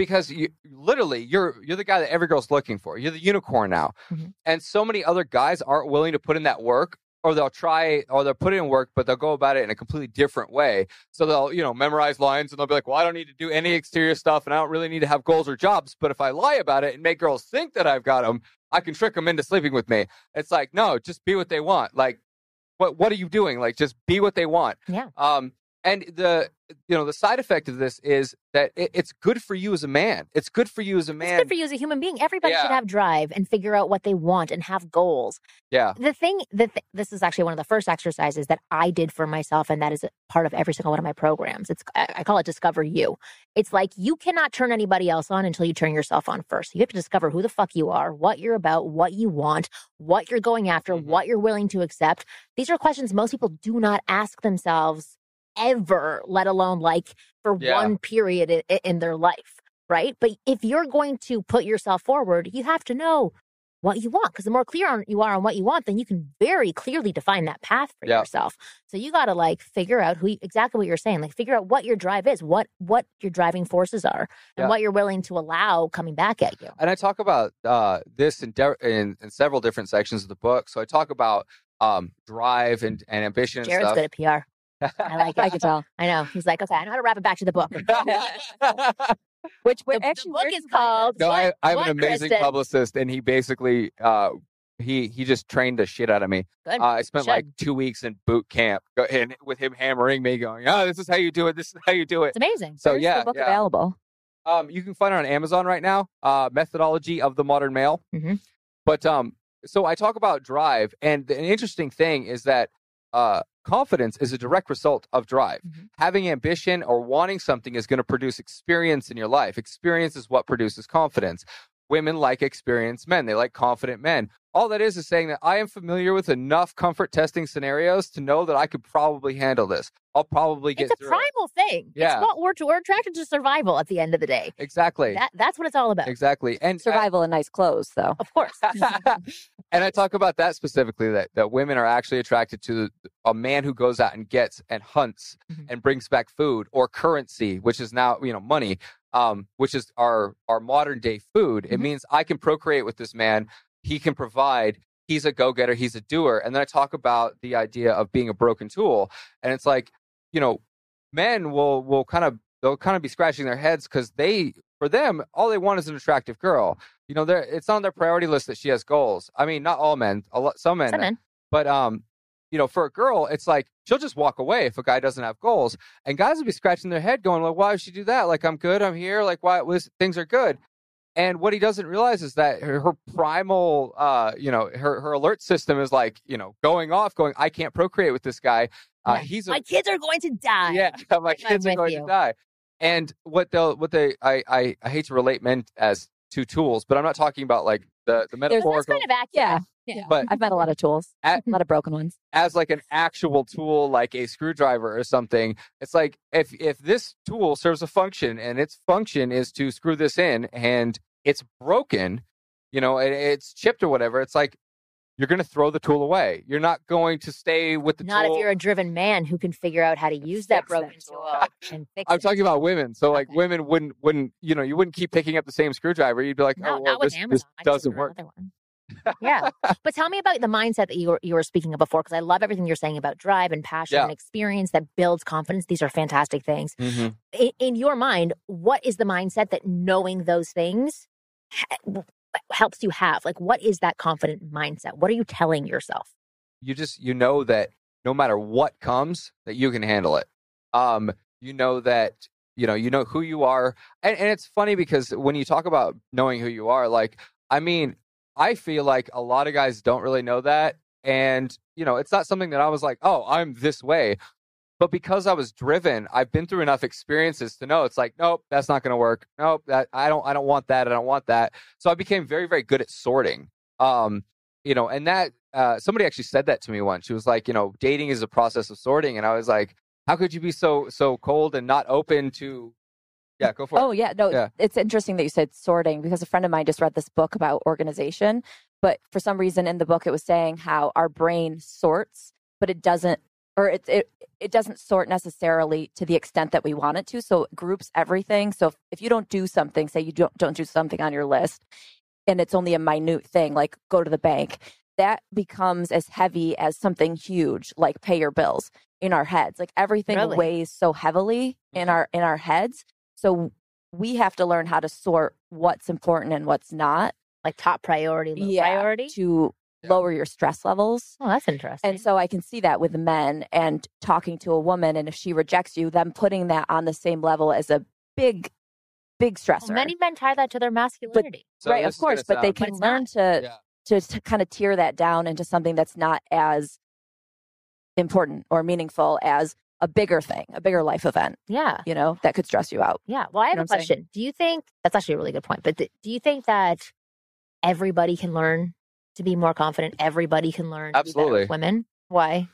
because you literally you're you're the guy that every girl's looking for. You're the unicorn now, Mhm. and so many other guys aren't willing to put in that work. Or they'll try, or they'll put in work, but they'll go about it in a completely different way. So they'll, you know, memorize lines, and they'll be like, "Well, I don't need to do any exterior stuff, and I don't really need to have goals or jobs. But if I lie about it and make girls think that I've got them, I can trick them into sleeping with me." It's like, no, just be what they want. Like, what what are you doing? Like, just be what they want. Yeah. Um, and the you know the side effect of this is that it, it's good for you as a man. It's good for you as a man. It's good for you as a human being. Everybody should have drive and figure out what they want and have goals. yeah, The thing that th- this is actually one of the first exercises that I did for myself, and that is a part of every single one of my programs. It's I I call it Discover You. It's like you cannot turn anybody else on until you turn yourself on first. You have to discover who the fuck you are, what you're about, what you want, what you're going after, Mhm. what you're willing to accept. These are questions most people do not ask themselves ever, let alone like for Yeah. one period in, in their life, right? But if you're going to put yourself forward, you have to know what you want because the more clear on you are on what you want, then you can very clearly define that path for Yeah. yourself. So you got to like figure out who you, exactly what you're saying, like figure out what your drive is, what what your driving forces are, and Yeah. what you're willing to allow coming back at you. and I talk about uh, this in, de- in in several different sections of the book. So I talk about um, drive and, and ambition and Jared's stuff. good at PR. I like it. I can tell. I know. He's like, okay, I know how to wrap it back to the book. (laughs) Which The, wait, the actually book is called. no, I, What- I have an amazing Kristen? publicist, and he basically uh, he he just trained the shit out of me. Good. Uh, I spent like two weeks in boot camp, and with him hammering me, going, "Oh, this is how you do it. This is how you do it." It's amazing. So Where's yeah, the book yeah. available? Um, you can find it on Amazon right now. Uh, Methodology of the Modern Male. Mhm. But um, so I talk about drive, and the- an interesting thing is that uh, confidence is a direct result of drive. Mhm. Having ambition or wanting something is going to produce experience in your life. Experience is what produces confidence. Women like experienced men. They like confident men. All that is is saying that I am familiar with enough comfort testing scenarios to know that I could probably handle this. I'll probably get It's a through it. primal thing. Yeah. It's what we're, we're attracted to survival at the end of the day. Exactly. That, that's what it's all about. exactly. And I- Survival in nice clothes, though. Of course. (laughs) and I talk about that specifically that, that women are actually attracted to a man who goes out and gets and hunts Mhm. and brings back food or currency, which is now, you know, money, um, which is our our modern day food. It Mhm. means I can procreate with this man. He can provide. He's a go getter. He's a doer. And then I talk about the idea of being a broken tool. And it's like, you know, men will will kind of they'll kind of be scratching their heads because they for them all they want is an attractive girl you know they're it's on their priority list that she has goals i mean not all men a lot some men Some men. but um you know for a girl it's like she'll just walk away if a guy doesn't have goals and guys will be scratching their head going like why would she do that like i'm good i'm here like why was, things are good And what he doesn't realize is that her, her primal, uh, you know, her, her alert system is like, you know, going off, going, I can't procreate with this guy. Uh, He's a, My kids are going to die. yeah, (laughs) my kids are going you. to die. And what they'll, what they, I, I, I hate to relate men as two tools, but I'm not talking about like the, the that's metaphorical, kind of accurate. Yeah. Yeah. but I've met a lot of tools, At- a lot of broken ones. as like an actual tool like a screwdriver or something it's like if if this tool serves a function and its function is to screw this in and it's broken you know and it's chipped or whatever it's like you're going to throw the tool away you're not going to stay with the Not tool if you're a driven man who can figure out how to use that Fix that broken tool. tool (laughs) and fix I'm it. talking about women. So like Okay. women wouldn't wouldn't you know you wouldn't keep picking up the same screwdriver. You'd be like, No, oh well, not this, this Amazon. I just doesn't ordered work. Yeah, but tell me about the mindset that you were you were speaking of before, because I love everything you're saying about drive and passion Yeah. and experience that builds confidence. These are fantastic things. Mhm. In, in your mind, what is the mindset that knowing those things helps you have? Like, what is that confident mindset? What are you telling yourself? you just you know that no matter what comes that you can handle it um you know that you know you know who you are and, and it's funny because when you talk about knowing who you are like i mean i feel like a lot of guys don't really know that and you know it's not something that i was like oh i'm this way but because i was driven i've been through enough experiences to know it's like nope that's not going to work. Nope that i don't i don't want that i don't want that. So i became very very good at sorting um you know and that uh, somebody actually said that to me once. She was like you know dating is a process of sorting and i was like how could you be so so cold and not open to yeah go for it Oh yeah, no, Yeah. it's interesting that you said sorting because a friend of mine just read this book about organization, but for some reason in the book it was saying how our brain sorts, but it doesn't or it it it doesn't sort necessarily to the extent that we want it to. So it groups everything. So if, if you don't do something, say you don't don't do something on your list and it's only a minute thing like go to the bank, that becomes as heavy as something huge like pay your bills in our heads. Like everything Really? weighs so heavily in our in our heads. So we have to learn how to sort what's important and what's not Like top priority, low Yeah, priority? to Yeah. lower your stress levels. Oh, that's interesting. And so I can see that with men and talking to a woman and if she rejects you, them putting that on the same level as a big big stressor. Well, many men tie that to their masculinity. So right, of course, but they sound- But can it's learn not. to Yeah. to, to kind of tear that down into something that's not as important or meaningful as a bigger thing, a bigger life event, yeah. you know, that could stress you out. Yeah. Well, I have know a what I'm saying? question. Do you think that's actually a really good point? But th- do you think that everybody can learn to be more confident? Everybody can learn to be Absolutely. with women. Why?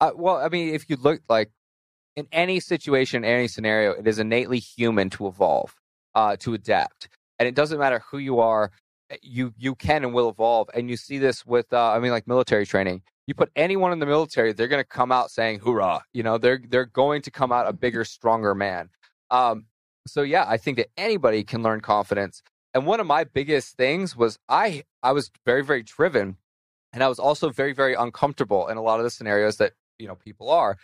Uh, well, I mean, if you look like in any situation, any scenario, it is innately human to evolve, uh, to adapt, and it doesn't matter who you are. eh, You you can and will evolve, and you see this with uh, I mean, like military training. You put anyone in the military, they're going to come out saying "hoorah!" You know, they're they're going to come out a bigger, stronger man. Um, so yeah, I think that anybody can learn confidence. And one of my biggest things was I I was very very driven, and I was also very very uncomfortable in a lot of the scenarios that you know people are.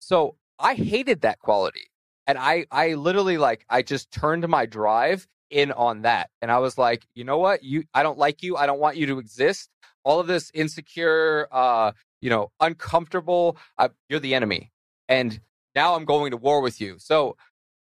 So I hated that quality, and I I literally like I just turned my drive in on that, and I was like, you know what, you I don't like you, I don't want you to exist. All of this insecure, uh, you know, uncomfortable. You're the enemy, and now I'm going to war with you. So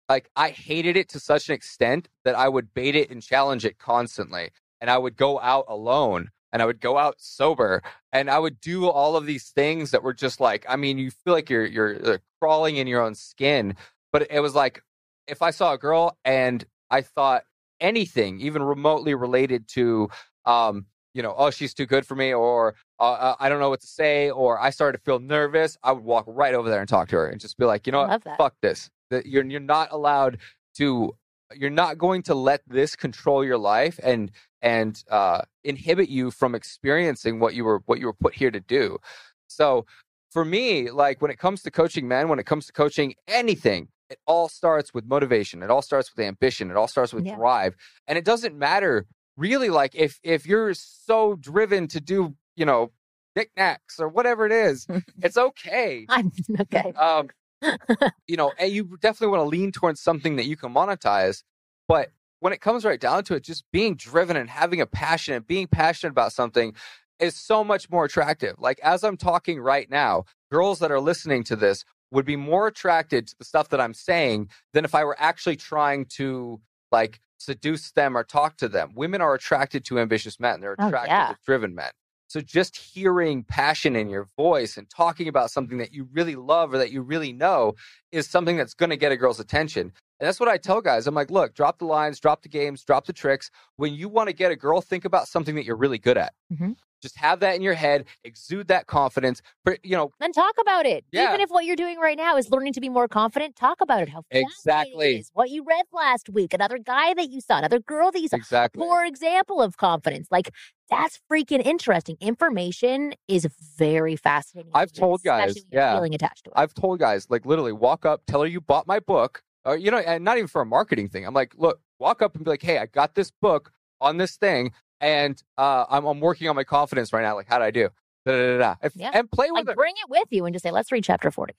like I hated it to such an extent that I would bait it and challenge it constantly. And I would go out alone and I would go out sober and I would do all of these things that were just like, I mean, you feel like you're you're crawling in your own skin. But it was like if I saw a girl and I thought anything, even remotely related to, um, you know, oh, she's too good for me, or uh, uh, I don't know what to say, or I started to feel nervous, I would walk right over there and talk to her and just be like, you know, what? fuck this. That you're you're not allowed to. You're not going to let this control your life and and uh, inhibit you from experiencing what you were what you were put here to do. So for me, like when it comes to coaching men, when it comes to coaching anything, it all starts with motivation. It all starts with ambition. It all starts with Yeah. drive. And it doesn't matter really like if if you're so driven to do, you know, knickknacks or whatever it is, (laughs) it's okay. I'm (laughs) okay. Um, (laughs) you know, and you definitely want to lean towards something that you can monetize. But when it comes right down to it, just being driven and having a passion and being passionate about something is so much more attractive. Like as I'm talking right now, girls that are listening to this would be more attracted to the stuff that I'm saying than if I were actually trying to like seduce them or talk to them. Women are attracted to ambitious men. They're Oh, attracted yeah. to driven men. So just hearing passion in your voice and talking about something that you really love or that you really know is something that's going to get a girl's attention. And that's what I tell guys. I'm like, look, drop the lines, drop the games, drop the tricks. When you want to get a girl, think about something that you're really good at. Mhm. Just have that in your head, exude that confidence. You know, Then talk about it. Yeah. Even if what you're doing right now is learning to be more confident, talk about it. How Exactly. it is. What you read last week, another guy that you saw, another girl that you saw. exactly. Poor example of confidence. Like that's freaking interesting. Information is very fascinating. I've told guys, especially when you're yeah. feeling attached to it. I've told guys like literally walk up, tell her you bought my book, or you know, and not even for a marketing thing. I'm like, look, walk up and be like, hey, I got this book on this thing, and uh, I'm I'm working on my confidence right now. Like, how do I do? Da, da, da, da. If- Yeah. And play like with her. bring it with you and just say, let's read chapter 40.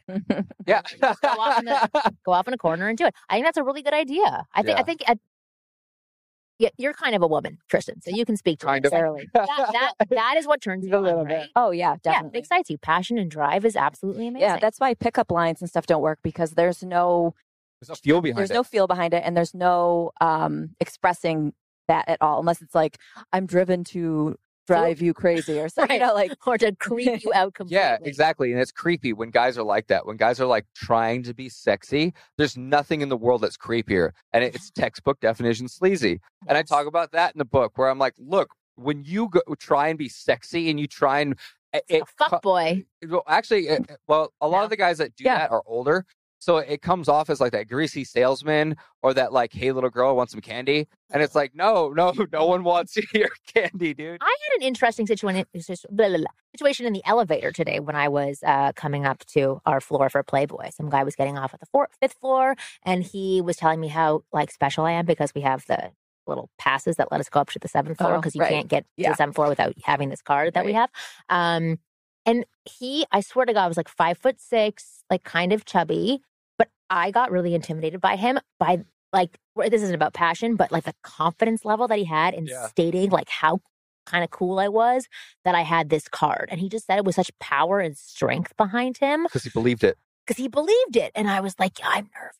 Yeah. (laughs) go off in the- (laughs) Go off in a corner and do it. I think that's a really good idea. I think I think at, yeah, you're kind of a woman, Kristen, so you can speak to Kind it. of. (laughs) That, that, that is what turns you A little on, bit. right? Oh yeah, Yeah, it definitely. excites you. Passion and drive is absolutely amazing. yeah, that's why pickup lines and stuff don't work because there's no There's no fuel behind there's it. no feel behind it and there's no um expressing that at all unless it's like I'm driven to drive you crazy or (laughs) something. Right. You know, like or to creep you out (laughs) completely. Yeah, exactly. And it's creepy when guys are like that. When guys are like trying to be sexy, there's nothing in the world that's creepier. And it's (laughs) textbook definition sleazy. And I talk about that in the book where I'm like, look, when you go, try and be sexy and you try and eh, it, a fuck boy. well, actually, it, it- well, a lot No? of the guys that do Yeah. that are older. So it comes off as like that greasy salesman or that like, hey, little girl, want some candy? And it's like, no, no, (laughs) no one wants (laughs) your candy, dude. I had an interesting situation, blah, blah, blah, situation in the elevator today when I was uh, coming up to our floor for Playboy. Some guy was getting off at the four, fifth floor, and he was telling me how like special I am because we have the little passes that let us go up to the seventh floor Oh, because you right. can't get to the seventh floor without having this card that we have. Um, and he, I swear to God, was like five foot six, like kind of chubby, but I got really intimidated by him by like this isn't about passion, but like the confidence level that he had in Yeah. stating like how kind of cool I was that I had this card. And he just said it with such power and strength behind him Because he believed it. because he believed it. And I was like, I'm nervous.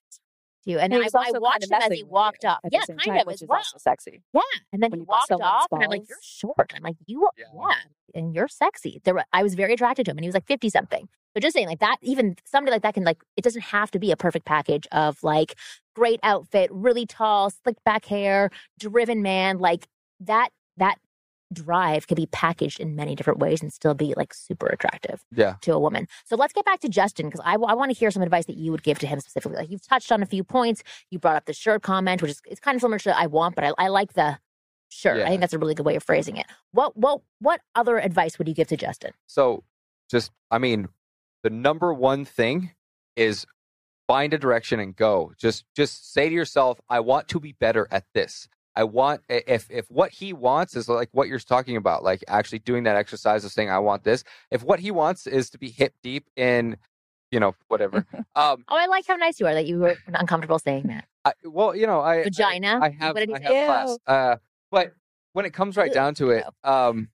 You and he I, I also kind watched of him as he walked up. Yeah, kind time, of which as is well. also sexy. Yeah. And then When he walked someone's off, and I'm like, "You're short." I'm like, "You, Yeah. yeah, and you're sexy." There, were, I was very attracted to him, and he was like fifty something. But just saying, like that, even somebody like that can like. It doesn't have to be a perfect package of like great outfit, really tall, slick back hair, driven man. Like that, that drive could be packaged in many different ways and still be like super attractive Yeah. to a woman. So let's get back to Justin because I, I want to hear some advice that you would give to him specifically. Like you've touched on a few points. You brought up the shirt comment, which is it's kind of similar to I want, but I, I like the shirt. I think that's a really good way of phrasing it. What what what other advice would you give to Justin? So just I mean, the number one thing is find a direction and go. Just just say to yourself, I want to be better at this. I want if if what he wants is like what you're talking about, like actually doing that exercise of saying I want this. If what he wants is to be hip deep in, you know, whatever. (laughs) um, Oh, I like how nice you are that you were uncomfortable saying that. I, well, you know, I I- Vagina. I, have What did he I have class. Uh, but when it comes right down to it, um,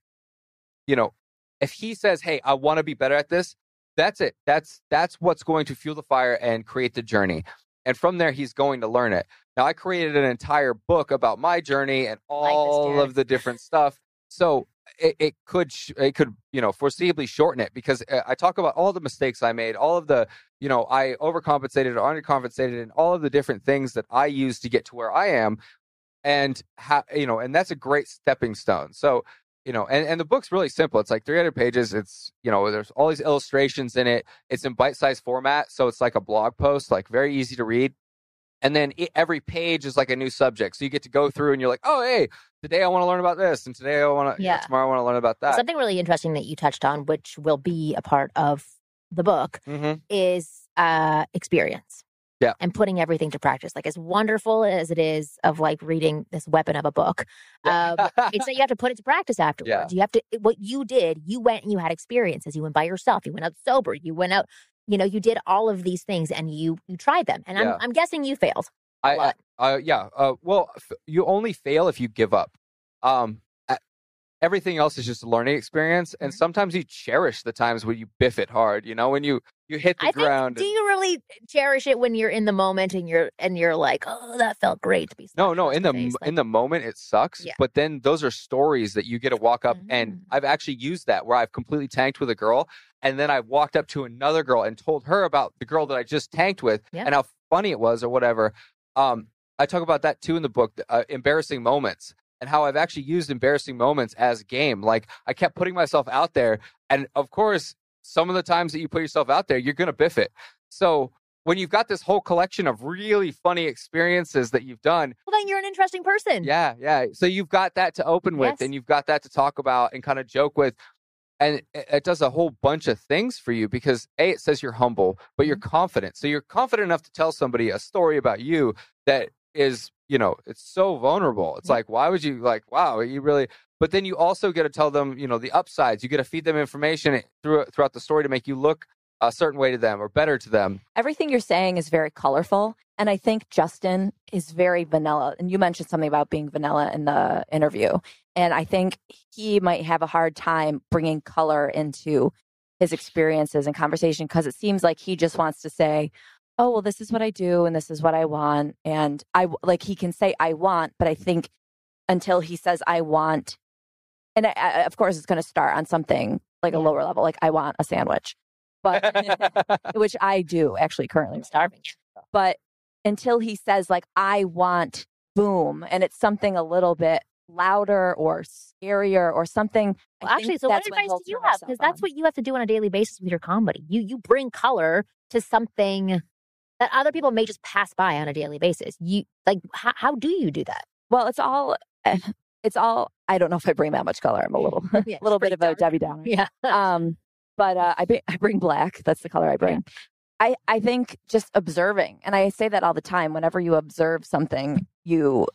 you know, if he says, "Hey, I want to be better at this," that's it. That's that's what's going to fuel the fire and create the journey. And from there, he's going to learn it. Now, I created an entire book about my journey and all of the different stuff. So it, it could sh- it could you know foreseeably shorten it because uh, I talk about all the mistakes I made, all of the you know I overcompensated or undercompensated, and all of the different things that I used to get to where I am, and how you know, and that's a great stepping stone. So you know, and, and the book's really simple. It's like 300 pages. It's, you know, there's all these illustrations in it. It's in bite sized format. So it's like a blog post, like very easy to read. And then it, every page is like a new subject. So you get to go through and you're like, oh, hey, today I want to learn about this. And today I want to, Yeah. tomorrow I want to learn about that. Something really interesting that you touched on, which will be a part of the book, hmm is uh experience. Yeah. And putting everything to practice. Like as wonderful as it is of like reading this weapon of a book, um, it's that you have to put it to practice (laughs) afterwards. You have to what you did, you went and you had experiences. You went by yourself, you went out sober, you went out, you know, you did all of these things and you you tried them. And Yeah. I'm I'm guessing you failed. I, lot. uh, yeah. Uh, well, f- you only fail if you give up. Um, everything else is just a learning experience, and Mhm. sometimes you cherish the times when you biff it hard. You know, when you you hit the I think ground. do you really cherish it when you're in the moment and you're and you're like, oh, that felt great to be no, no. In the face," m- like- in the moment, it sucks. Yeah. But then those are stories that you get to walk up, and Mm. I've actually used that where I've completely tanked with a girl, and then I walked up to another girl and told her about the girl that I just tanked with Yeah. and how funny it was or whatever. Um, I talk about that too in the book, uh, embarrassing moments, and how I've actually used embarrassing moments as game. Like I kept putting myself out there, and of course, some of the times that you put yourself out there, you're gonna biff it. So when you've got this whole collection of really funny experiences that you've done, well, then you're an interesting person. yeah, yeah. So you've got that to open with, Yes. and you've got that to talk about and kind of joke with. And it, it does a whole bunch of things for you because A, it says you're humble, but you're mm-hmm. confident. So you're confident enough to tell somebody a story about you that is, you know, it's so vulnerable. It's Yeah. like, why would you, like, wow, you really, but then you also get to tell them, you know, the upsides. You get to feed them information through, throughout the story to make you look a certain way to them or better to them. everything you're saying is very colorful. And I think Justin is very vanilla. And you mentioned something about being vanilla in the interview. And I think he might have a hard time bringing color into his experiences and conversation because it seems like he just wants to say, oh, well, this is what I do and this is what I want. And I like he can say, I want, but I think until he says, I want, and I, I, of course, it's going to start on something like a mm. lower level, like I want a sandwich. But (laughs) (laughs) which I do actually currently I'm starving. Oh. but until he says like i want boom and it's something a little bit louder or scarier or something Well, actually, so what advice do you have? Because that's what you have to do on a daily basis with your comedy. You you bring color to something that other people may just pass by on a daily basis. You like how, how do you do that? well it's all eh, it's all i don't know if i bring that much color. I'm a little (laughs) Yeah, (laughs) little bit of a dark. debbie downer. Yeah. (laughs) um but uh i bring i bring black. That's the color i bring. I i think just observing and i say that all the time whenever you observe something you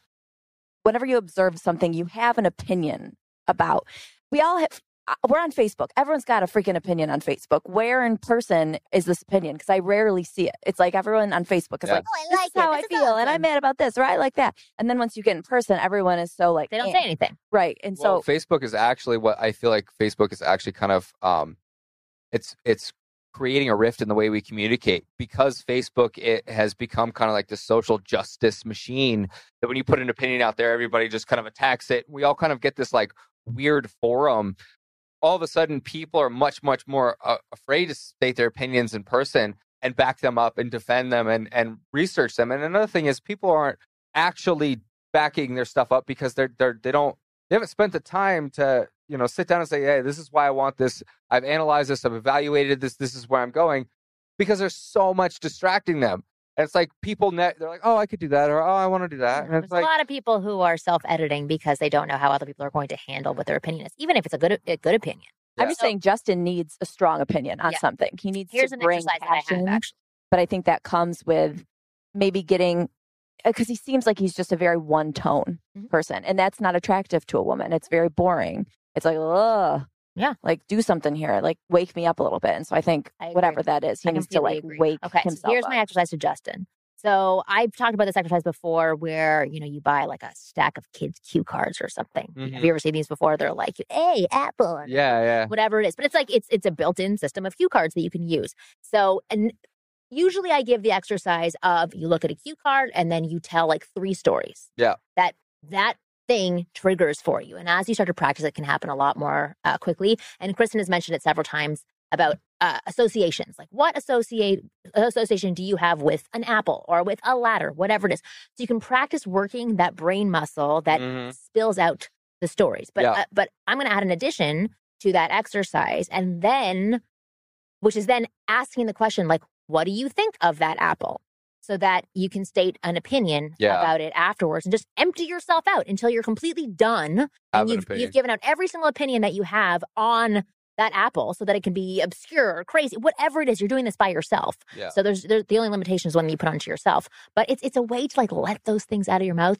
whenever you observe something you have an opinion about we all have we're on facebook everyone's got a freaking opinion on facebook where in person is this opinion because i rarely see it it's like everyone on facebook is Yeah. like Oh, I this like is how it. i This is feel and i'm mad about this or i like that and then once you get in person everyone is so like They don't eh, say anything. right and well, so Facebook is actually what I feel like Facebook is actually kind of um it's it's creating a rift in the way we communicate because Facebook it has become kind of like this social justice machine that when you put an opinion out there everybody just kind of attacks it. We all kind of get this like weird forum. All of a sudden people are much much more uh, afraid to state their opinions in person and back them up and defend them and and research them. And another thing is people aren't actually backing their stuff up because they're they're they don't they haven't spent the time to you know sit down and say hey this is why i want this. I've analyzed this. I've evaluated this. This is where i'm going. Because there's so much distracting them and it's like people ne- they're like oh i could do that or oh i want to do that and There's it's a lot of people who are self-editing because they don't know how other people are going to handle what their opinion is, even if it's a good a good opinion. Yeah. i'm just saying justin needs a strong opinion on Yeah. something he needs Here's to an bring exercise that I passion have actually. but I think that comes with maybe getting because he seems like he's just a very one tone Mhm. person, and that's not attractive to a woman. It's very boring. It's like, ugh, Yeah. like do something here, like wake me up a little bit. And so I think I whatever that is, he I needs to completely like agree. wake Okay, so here's up. my exercise to Justin. So I've talked about this exercise before where, you know, you buy like a stack of kids' cue cards or something. Mhm. Have you ever seen these before? They're like, hey, Apple. yeah yeah Whatever it is. But it's like it's it's a built-in system of cue cards that you can use. So and usually I give the exercise of you look at a cue card and then you tell like three stories. Yeah. That that thing triggers for you. And as you start to practice, it can happen a lot more uh, quickly. And Kristen has mentioned it several times about uh, associations. Like what associate association do you have with an apple or with a ladder, whatever it is. So you can practice working that brain muscle that Mhm. spills out the stories. But Yeah. uh, but I'm going to add an addition to that exercise, and then, which is then asking the question like, what do you think of that apple? So that you can state an opinion Yeah. about it afterwards, and just empty yourself out until you're completely done, Have and you've opinion. you've given out every single opinion that you have on that apple, so that it can be obscure or crazy, whatever it is. You're doing this by yourself. yeah So there's, there's the only limitation is one that you put onto yourself. But it's it's a way to like let those things out of your mouth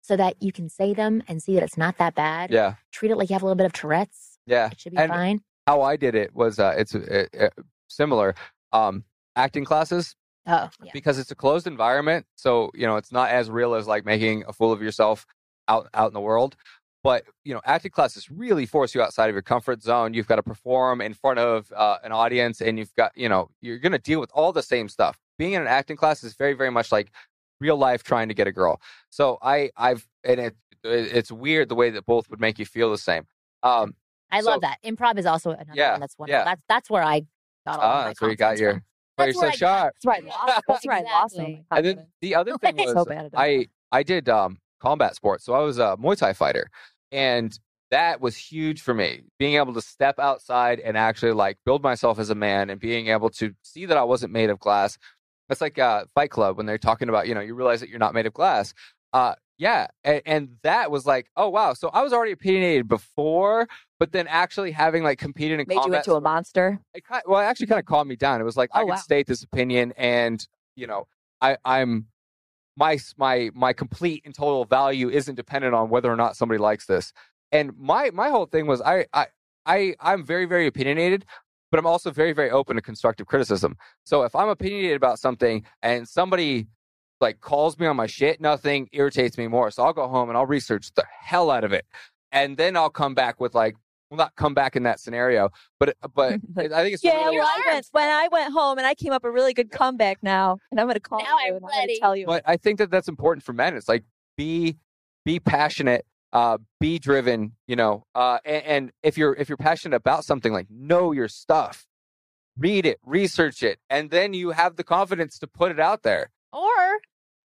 so that you can say them and see that it's not that bad. yeah Treat it like you have a little bit of Tourette's. yeah It should be And- fine. how i did it was uh it's uh, uh, similar um acting classes Oh, yeah. because it's a closed environment so you know it's not as real as like making a fool of yourself out out in the world but you know, acting classes really force you outside of your comfort zone. You've got to perform in front of uh, an audience, and you've got you know you're going to deal with all the same stuff. Being in an acting class is very very much like real life trying to get a girl. So I I've and it it's weird the way that both would make you feel the same. Um, I so- love that. Improv is also another Yeah, one that's wonderful. yeah. That's that's where I got all ah, my that's where you got your. from. But That's you're where so I sharp. That's right. Lost, (laughs) that's right. Lost all Exactly. my And then the other (laughs) thing was so bad. I I did um, combat sports, so I was a Muay Thai fighter, and that was huge for me. Being able to step outside and actually like build myself as a man, and being able to see that I wasn't made of glass. That's like uh, Fight Club when they're talking about you know you realize that you're not made of glass. Uh, yeah, and, and that was like, oh wow. So I was already opinionated before, but then actually having like competed in Made you combat into a monster. it well, it actually mm-hmm. kind of calmed me down. It was like I Oh, could wow. state this opinion, and you know, I, I'm my my my complete and total value isn't dependent on whether or not somebody likes this. And my my whole thing was I I I I'm very very opinionated, but I'm also very very open to constructive criticism. So if I'm opinionated about something and somebody like calls me on my shit, nothing irritates me more. So I'll go home and I'll research the hell out of it, and then I'll come back with like. Well, not come back in that scenario, but but (laughs) I think it's Yeah, really well, I went when I went home and I came up a really good comeback now, and I'm going to call Now you I'm and I'm going ready. to tell you. but I think that that's important for men. It's like be be passionate, uh, be driven. You know, uh, and, and if you're if you're passionate about something, like know your stuff, read it, research it, and then you have the confidence to put it out there.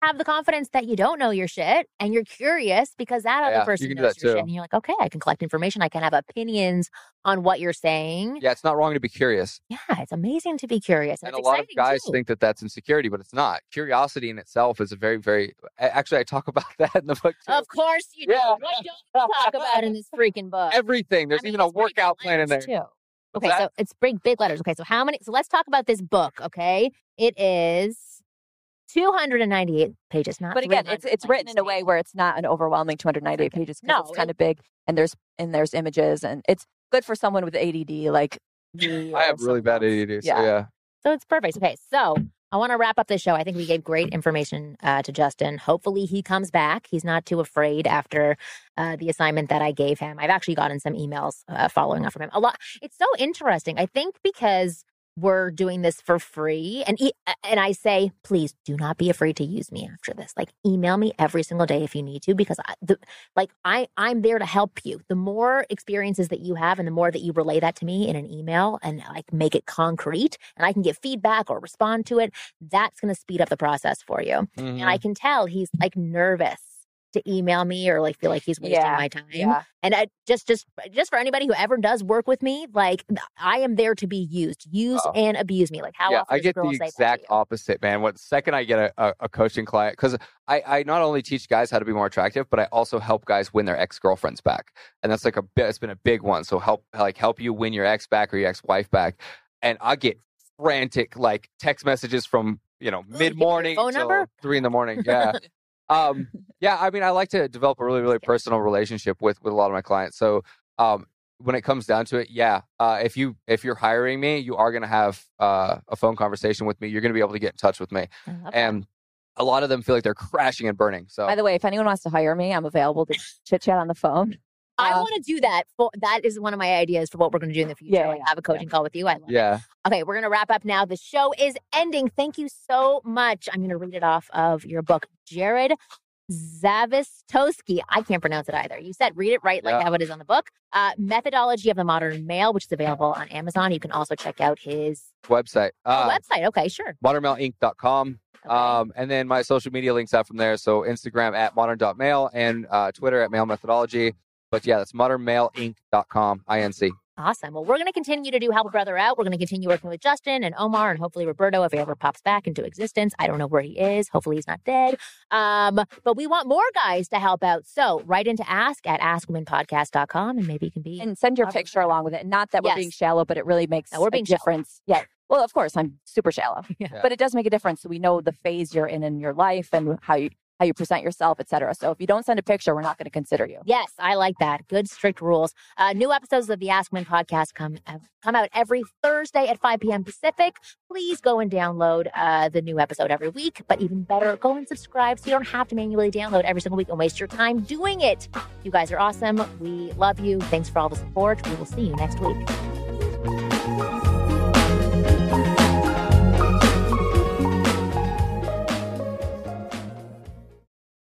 Have the confidence that you don't know your shit and you're curious because that other Yeah, you person do knows your too. shit. And you're like, okay, I can collect information. I can have opinions on what you're saying. Yeah, it's not wrong to be curious, Yeah, it's amazing to be curious. and it's a lot of guys too. think that that's insecurity, but it's not. Curiosity in itself is a very very. Actually, I talk (laughs) about that in the book too. Of course you do. Yeah. What don't you talk about in this freaking (laughs) book? Everything. There's I mean, even a workout plan in there. Too. Okay, so it's big, big letters. Okay, so how many? So let's talk about this book. Okay, it is 298 pages. Not but again, it's it's written in a way where it's not an overwhelming 298 pages because No, it's kind of big, and there's and there's images, and it's good for someone with ADD like me. I have really bad someone else. ADD. So Yeah. yeah. So it's perfect. Okay, so I want to wrap up this show. I think we gave great information uh, to Justin. Hopefully, he comes back. He's not too afraid after uh, the assignment that I gave him. I've actually gotten some emails uh, following up from him. A lot. It's so interesting. I think because we're doing this for free, and e- and I say, please do not be afraid to use me after this. Like, email me every single day if you need to, because I, the, like I I'm there to help you. The more experiences that you have and the more that you relay that to me in an email and like make it concrete and I can get feedback or respond to it, that's going to speed up the process for you. And I Mhm. can tell he's like nervous to email me or like feel like he's wasting Yeah, my time. Yeah, And I just just just for anybody who ever does work with me, like I am there to be used. Use Oh. and abuse me. Like how yeah, often I get the say that to exact opposite, man. What second I get a, a, coaching client, because I, I not only teach guys how to be more attractive, but I also help guys win their ex girlfriends back, and that's like a. It's been a big one. So help like help you win your ex back or your ex wife back, and I get frantic like text messages from you know give me your mid morning phone number? three in the morning. Yeah. (laughs) um (laughs) yeah i mean i like to develop a really really personal relationship with with a lot of my clients so um when it comes down to it yeah uh if you if you're hiring me you are going to have uh a phone conversation with me you're going to be able to get in touch with me that. and a lot of them feel like they're crashing and burning so By the way, if anyone wants to hire me, I'm available to chit chat on the phone. I uh, want to do that. For, that is one of my ideas for what we're going to do in the future. Yeah, like yeah, have a coaching call with you. I love it. yeah Okay, we're going to wrap up now. The show is ending. Thank you so much. I'm going to read it off of your book, Jared Zavistowski. I can't pronounce it either. You said read it right, like Yeah. how it is on the book. Uh, Methodology of the Modern Male, which is available on Amazon. You can also check out his website oh, uh website. Okay, sure. modernmale.inc.com Okay. um and then my social media links out from there so instagram at modern.male and uh twitter at male methodology but yeah that's modernmaleinc.com inc Awesome. Well, we're going to continue to do Help a Brother Out. We're going to continue working with Justin and Omar and hopefully Roberto if he ever pops back into existence. I don't know where he is. Hopefully he's not dead. Um, but we want more guys to help out. So write into ask at askwomenpodcast.com and maybe you can be. and send your Awesome. picture along with it. Not that we're being shallow, but it really makes No, we're a being shallow. difference. Yeah. Well, of course, I'm super shallow, (laughs) Yeah. but it does make a difference. So we know the phase you're in in your life and how you how you present yourself, etc. So if you don't send a picture, we're not going to consider you. Yes, I like that. Good strict rules. Uh, new episodes of the Ask Men podcast come come out every Thursday at 5 p.m. Pacific. Please go and download uh, the new episode every week. But even better, go and subscribe so you don't have to manually download every single week and waste your time doing it. You guys are awesome. We love you. Thanks for all the support. We will see you next week.